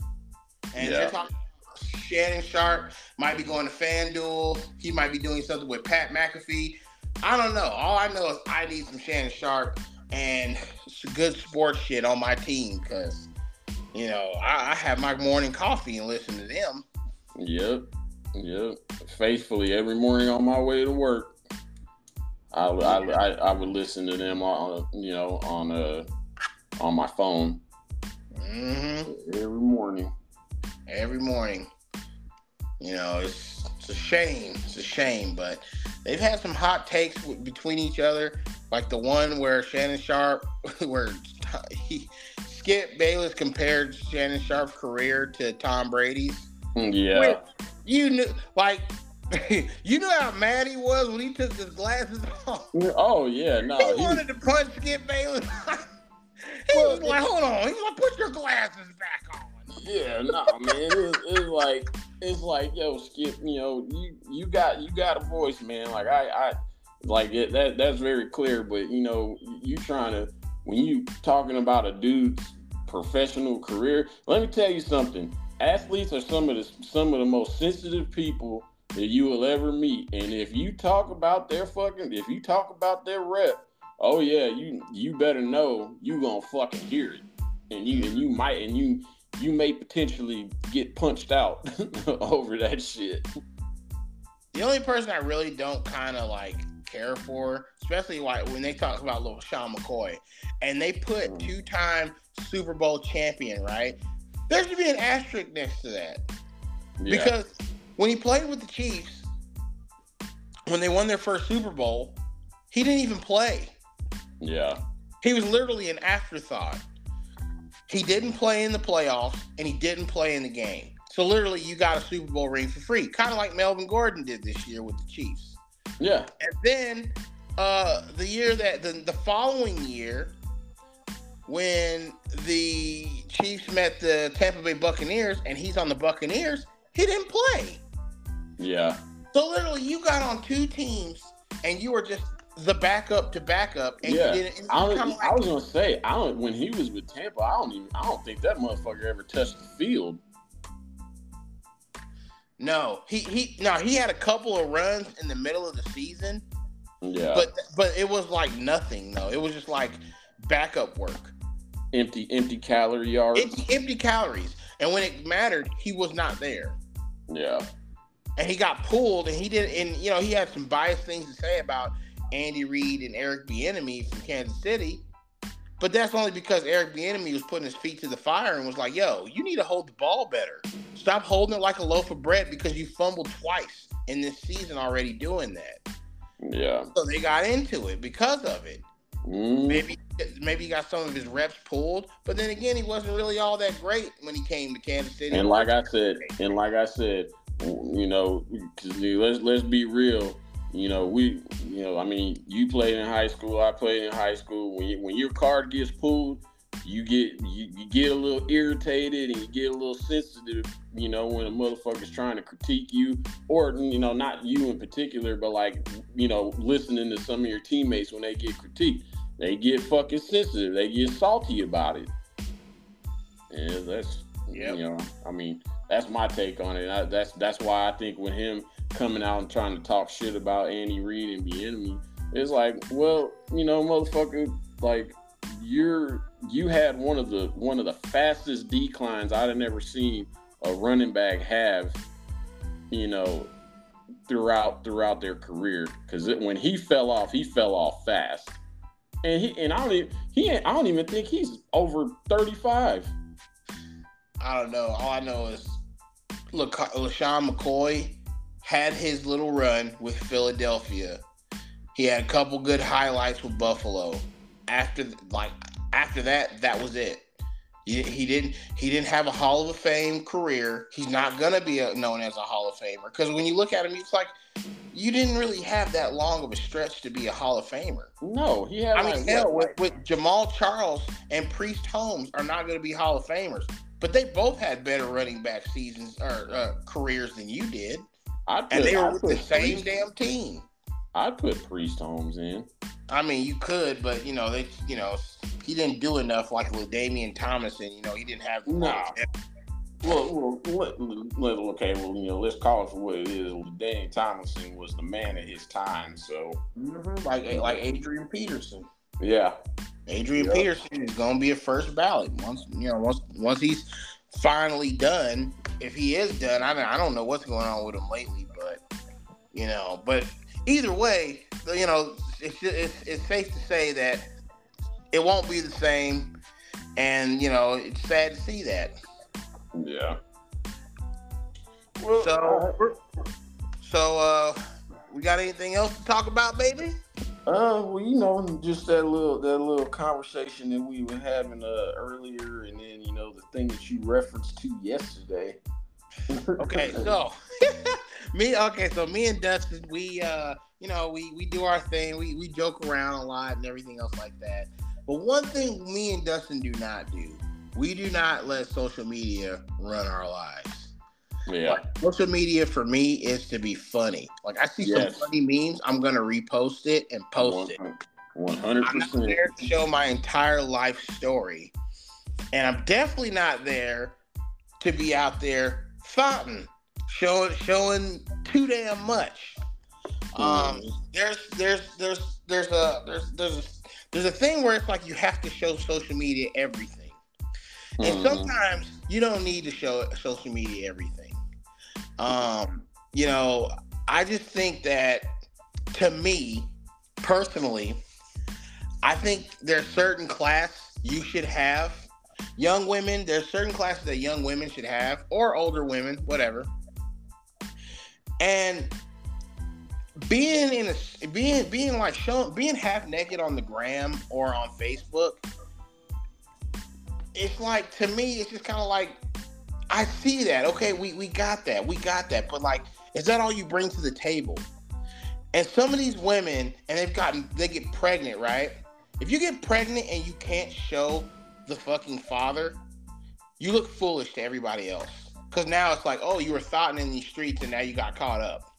And yeah. they're talking Shannon Sharpe might be going to FanDuel. He might be doing something with Pat McAfee. I don't know. All I know is I need some Shannon Sharpe and good sports shit on my team because you know, I, I have my morning coffee and listen to them. Yep, yep. Faithfully every morning on my way to work, I, I, I, I would listen to them on you know on uh on my phone. Mm-hmm. Every morning. Every morning. You know, it's it's a shame. It's a shame, but they've had some hot takes between each other, like the one where Shannon Sharpe, where he Skip Bayless compared Shannon Sharpe's career to Tom Brady's. Mm, yeah. you knew, like, you know how mad he was when he took his glasses off. Oh yeah, no. He, he wanted to punch Skip Bayless. he well, was like, "Hold on, he's like, put your glasses back on." Yeah, no, man. It's, it's like it's like, yo, Skip. You know, you you got you got a voice, man. Like I I like it. That that's very clear. But you know, you trying to when you talking about a dude's professional career. Let me tell you something. Athletes are some of the some of the most sensitive people that you will ever meet. And if you talk about their fucking if you talk about their rep, oh yeah, you you better know you gonna fucking hear it. And you and you might and you you may potentially get punched out over that shit. The only person I really don't kind of like care for, especially like when they talk about little Sean McCoy, and they put mm. two-time Super Bowl champion, right? There should be an asterisk next to that. Yeah. Because when he played with the Chiefs, when they won their first Super Bowl, he didn't even play. Yeah. He was literally an afterthought. He didn't play in the playoffs and he didn't play in the game. So literally you got a Super Bowl ring for free. Kind of like Melvin Gordon did this year with the Chiefs. Yeah. And then uh the year that the, the following year, when the Chiefs met the Tampa Bay Buccaneers and he's on the Buccaneers, he didn't play. Yeah. So literally, you got on two teams and you were just the backup to backup. And yeah. I, like, I, was gonna say, I don't. When he was with Tampa, I don't even. I don't think that motherfucker ever touched the field. No, he he. No, he had a couple of runs in the middle of the season. Yeah. But but it was like nothing though. It was just like backup work empty empty calorie yards. Empty, empty calories. And when it mattered, he was not there. Yeah. And he got pulled, and he did. And you know, he had some biased things to say about Andy Reid and Eric Bieniemy from Kansas City. But that's only because Eric Bieniemy was putting his feet to the fire and was like, "Yo, you need to hold the ball better. Stop holding it like a loaf of bread because you fumbled twice in this season already doing that." Yeah. So they got into it because of it. Mm. Maybe maybe he got some of his reps pulled, but then again, he wasn't really all that great when he came to Kansas City. And like I said, and like I said, you know, let's let's be real. You know, we, you know, I mean, you played in high school. I played in high school. When you, when your card gets pulled, you get you, you get a little irritated and you get a little sensitive. You know, when a motherfucker's trying to critique you, or you know, not you in particular, but like you know, listening to some of your teammates when they get critiqued, they get fucking sensitive. They get salty about it. And that's Yep. you know, I mean, that's my take on it. I, that's that's why I think with him coming out and trying to talk shit about Andy Reid and Bieniemy, it's like, well, you know, motherfucker, like you're you had one of the one of the fastest declines I'd have never seen a running back have, you know, throughout throughout their career. Because when he fell off, he fell off fast, and he and I don't even he I don't even think he's over thirty five. I don't know. All I know is, look, LeSean McCoy had his little run with Philadelphia. He had a couple good highlights with Buffalo. After like after that, that was it. He, he didn't he didn't have a Hall of Fame career. He's not gonna be a, known as a Hall of Famer because when you look at him, it's like you didn't really have that long of a stretch to be a Hall of Famer. No, he had I like, mean, hell, with, with Jamaal Charles and Priest Holmes are not going to be Hall of Famers, but they both had better running back seasons or uh, careers than you did, I'd put, and they were with the same Priest, damn team. I'd put Priest Holmes in. I mean, you could, but you know, they, you know, he didn't do enough like with Damian Thomason. You know, he didn't have. Nah. Well, well let, okay, well, you know, let's call it for what it is. Danny Tomlinson was the man of his time, so Mhm, like like Adrian Peterson. yeah, Adrian Yeah. Peterson is going to be a first ballot once you know once once he's finally done. If he is done, I mean, I don't know what's going on with him lately, but you know, but either way, you know, it's it's, it's safe to say that it won't be the same, and you know, it's sad to see that. yeah. Well, So, so uh, we got anything else to talk about, baby? Uh, well, you know, just that little that little conversation that we were having uh earlier, and then you know the thing that you referenced to yesterday. Okay, so me okay, so me and Dustin, we uh, you know, we we do our thing, we we joke around a lot and everything else like that. But one thing me and Dustin do not do, we do not let social media run our lives. Yeah, Like, social media for me is to be funny. Like I see Yes. some funny memes, I'm gonna repost it and post it. One hundred I'm not percent. there to show my entire life story. And I'm definitely not there to be out there fountain showing showing too damn much. Um there's there's there's there's a there's there's a, there's a thing where it's like you have to show social media everything. And sometimes you don't need to show social media everything. Um, you know, I just think that to me personally, I think there's certain class you should have. Young women, there's certain classes that young women should have, or older women, whatever. And being in a being being like showing being half naked on the gram or on Facebook, it's like to me, it's just kind of like I see that. Okay, we we got that, we got that, but like, is that all you bring to the table? And some of these women, and they've gotten, they get pregnant, right? If you get pregnant and you can't show the fucking father, you look foolish to everybody else. Because now it's like, oh, you were thoughting in these streets and now you got caught up.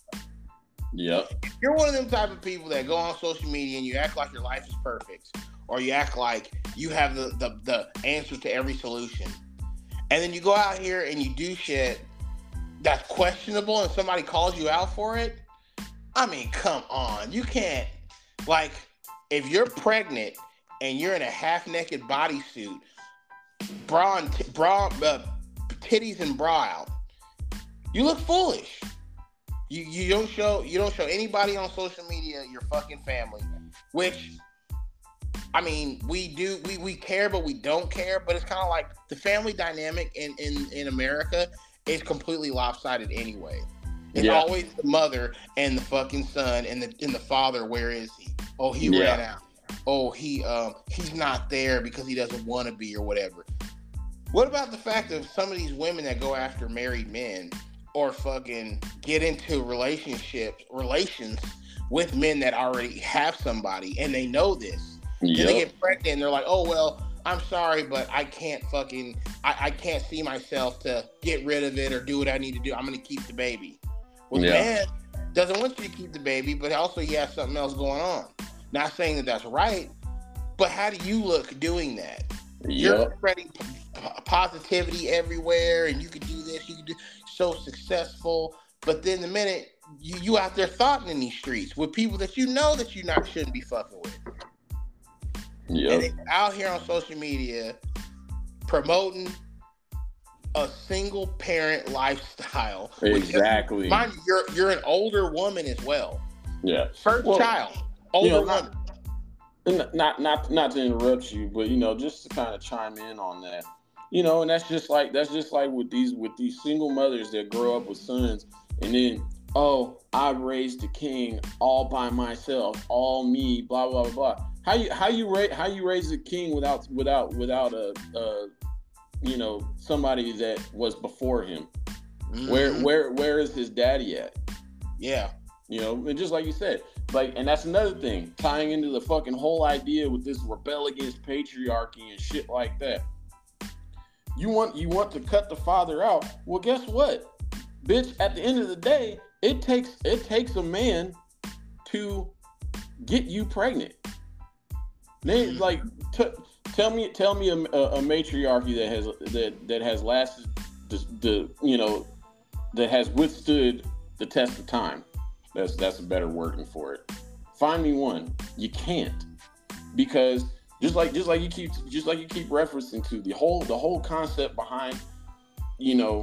Yep. If you're one of them type of people that go on social media and you act like your life is perfect, or you act like you have the, the, the answer to every solution, and then you go out here and you do shit that's questionable and somebody calls you out for it, I mean, come on. You can't, like, if you're pregnant and you're in a half naked bodysuit, bra, and t- bra uh, titties and bra out, you look foolish. You you don't show you don't show anybody on social media your fucking family, which I mean, we do we we care, but we don't care. But it's kind of like the family dynamic in in in America is completely lopsided anyway. It's yeah. always the mother and the fucking son and the and the father. Where is he? Oh, he yeah. ran out. Oh, he um he's not there because he doesn't want to be or whatever. What about the fact of some of these women that go after married men or fucking get into relationships relations with men that already have somebody and they know this Yep. They get pregnant and they're like, oh, well, I'm sorry, but I can't fucking, I, I can't see myself to get rid of it or do what I need to do. I'm going to keep the baby. Well, yeah. man doesn't want you to keep the baby, but also he has something else going on. Not saying that that's right, but how do you look doing that? Yep. You're spreading positivity everywhere, and you could do this, you could do so successful. But then the minute you, you out there thoughting in these streets with people that you know that you not shouldn't be fucking with, Yep. And out here on social media promoting a single parent lifestyle. Exactly. Is, mind you, you're you're an older woman as well. Yeah. First well, child, older you know, woman. Not not not to interrupt you, but you know, just to kind of chime in on that. You know, and that's just like that's just like with these with these single mothers that grow up with sons and then oh, I raised the king all by myself, all me, blah blah blah blah how you how you raise how you raise a king without without without a, a you know somebody that was before him. Mm-hmm. Where where where is his daddy at? Yeah. You know, and just like you said, like, and that's another thing tying into the fucking whole idea with this rebel against patriarchy and shit like that. You want you want to cut the father out? Well, guess what, bitch? At the end of the day, it takes it takes a man to get you pregnant. Name like t- tell me tell me a, a, matriarchy that has that that has lasted the, the you know that has withstood the test of time. That's that's a better wording for it. Find me one. You can't because just like just like you keep just like you keep referencing to the whole the whole concept behind you know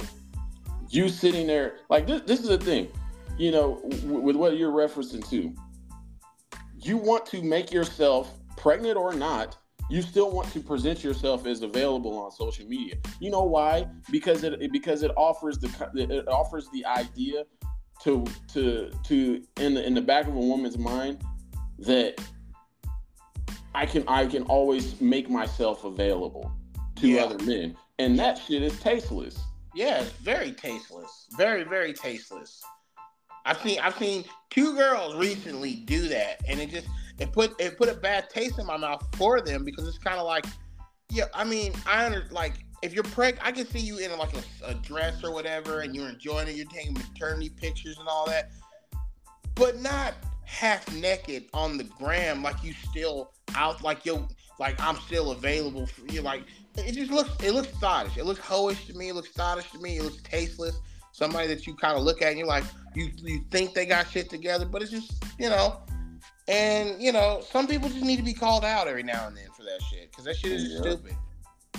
you sitting there like this this is the thing you know w- with what you're referencing to you want to make yourself pregnant or not, you still want to present yourself as available on social media. You know why? Because it because it offers the it offers the idea to to to in the in the back of a woman's mind that I can I can always make myself available to yeah. other men, and that shit is tasteless. Yeah, it's very tasteless. Very very tasteless. I've seen I've seen two girls recently do that, and it just it put it put a bad taste in my mouth for them because it's kind of like, yeah, I mean, I under like if you're pregnant, I can see you in like a, a, dress or whatever, and you're enjoying it. You're taking maternity pictures and all that, but not half naked on the gram like you still out like you like I'm still available for you. Like it just looks it looks thottish. It looks hoish to me. It looks thottish to me. It looks tasteless. Somebody that you kind of look at and you're like you you think they got shit together, but it's just you know and you know, some people just need to be called out every now and then for that shit because that shit is yeah. stupid.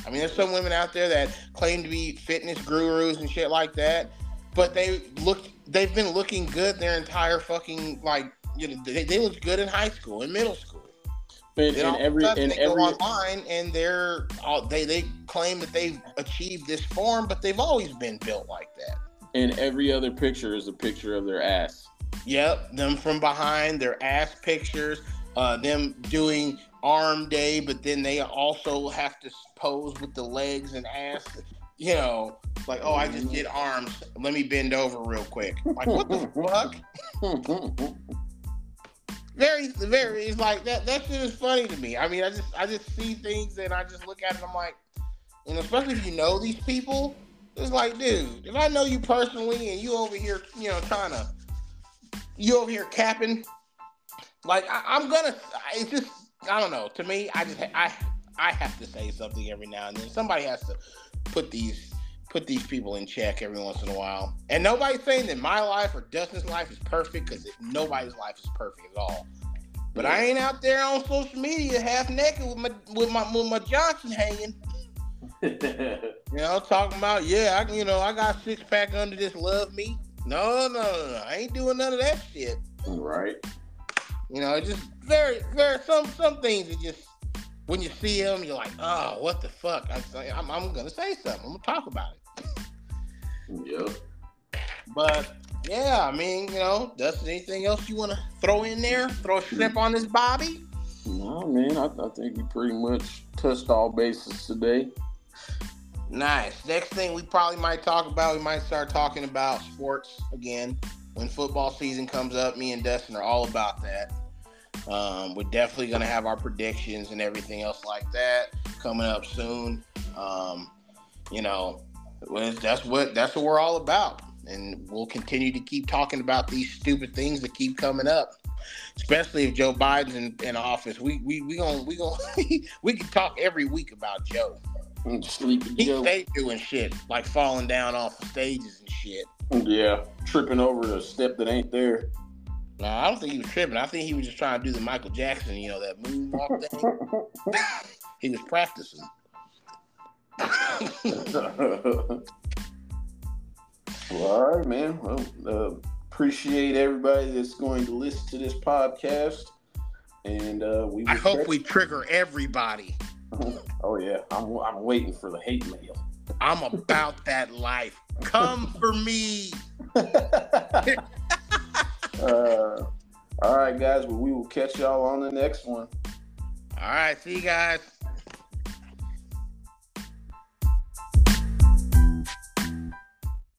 I mean, there's some women out there that claim to be fitness gurus and shit like that, but they look they've been looking good their entire fucking like you know they, they look good in high school and middle school. And, and every and they every online and they're all, they they claim that they've achieved this form, but they've always been built like that. And every other picture is a picture of their ass. Yep, them from behind, their ass pictures, uh, them doing arm day, but then they also have to pose with the legs and ass. You know, like, oh, I just did arms. Let me bend over real quick. Like, what the fuck? very, very. It's like that. That shit is funny to me. I mean, I just, I just see things and I just look at it. I'm like, and especially if you know these people, it's like, dude, if I know you personally and you over here, you know, trying to you over here capping. Like I, am gonna. It's just I don't know. To me, I just I I have to say something every now and then. Somebody has to put these put these people in check every once in a while. And nobody's saying that my life or Dustin's life is perfect because nobody's life is perfect at all. But I ain't out there on social media half naked with my with my with my Johnson hanging. you know, talking about yeah, I you know I got six pack under this love meat. No, no, no, no. I ain't doing none of that shit. Right. You know, just very, very some some things that just when you see them, you're like, oh, what the fuck? I'm, I'm gonna say something. I'm gonna talk about it. Yeah. But yeah, I mean, you know, Dustin, anything else you want to throw in there? Throw a shrimp on this Bobby? No, man. I, I think we pretty much touched all bases today. Nice. Next thing we probably might talk about, we might start talking about sports again. When football season comes up, me and Dustin are all about that. Um, we're definitely going to have our predictions and everything else like that coming up soon. Um, you know, that's what that's what we're all about, and we'll continue to keep talking about these stupid things that keep coming up. Especially if Joe Biden's in, in office, we we we gonna we gonna we can talk every week about Joe. Sleeping He Joe. stay doing shit like falling down off of stages and shit. Yeah, tripping over a step that ain't there. No, I don't think he was tripping. I think he was just trying to do the Michael Jackson, you know, that moonwalk thing. he was practicing. well, all right, man. Well, uh, appreciate everybody that's going to listen to this podcast, and uh, we. I hope catch- we trigger everybody. Oh yeah, I'm, I'm waiting for the hate mail. I'm about that life. Come for me. uh, all right, guys. Well, we will catch y'all on the next one. All right, see you guys.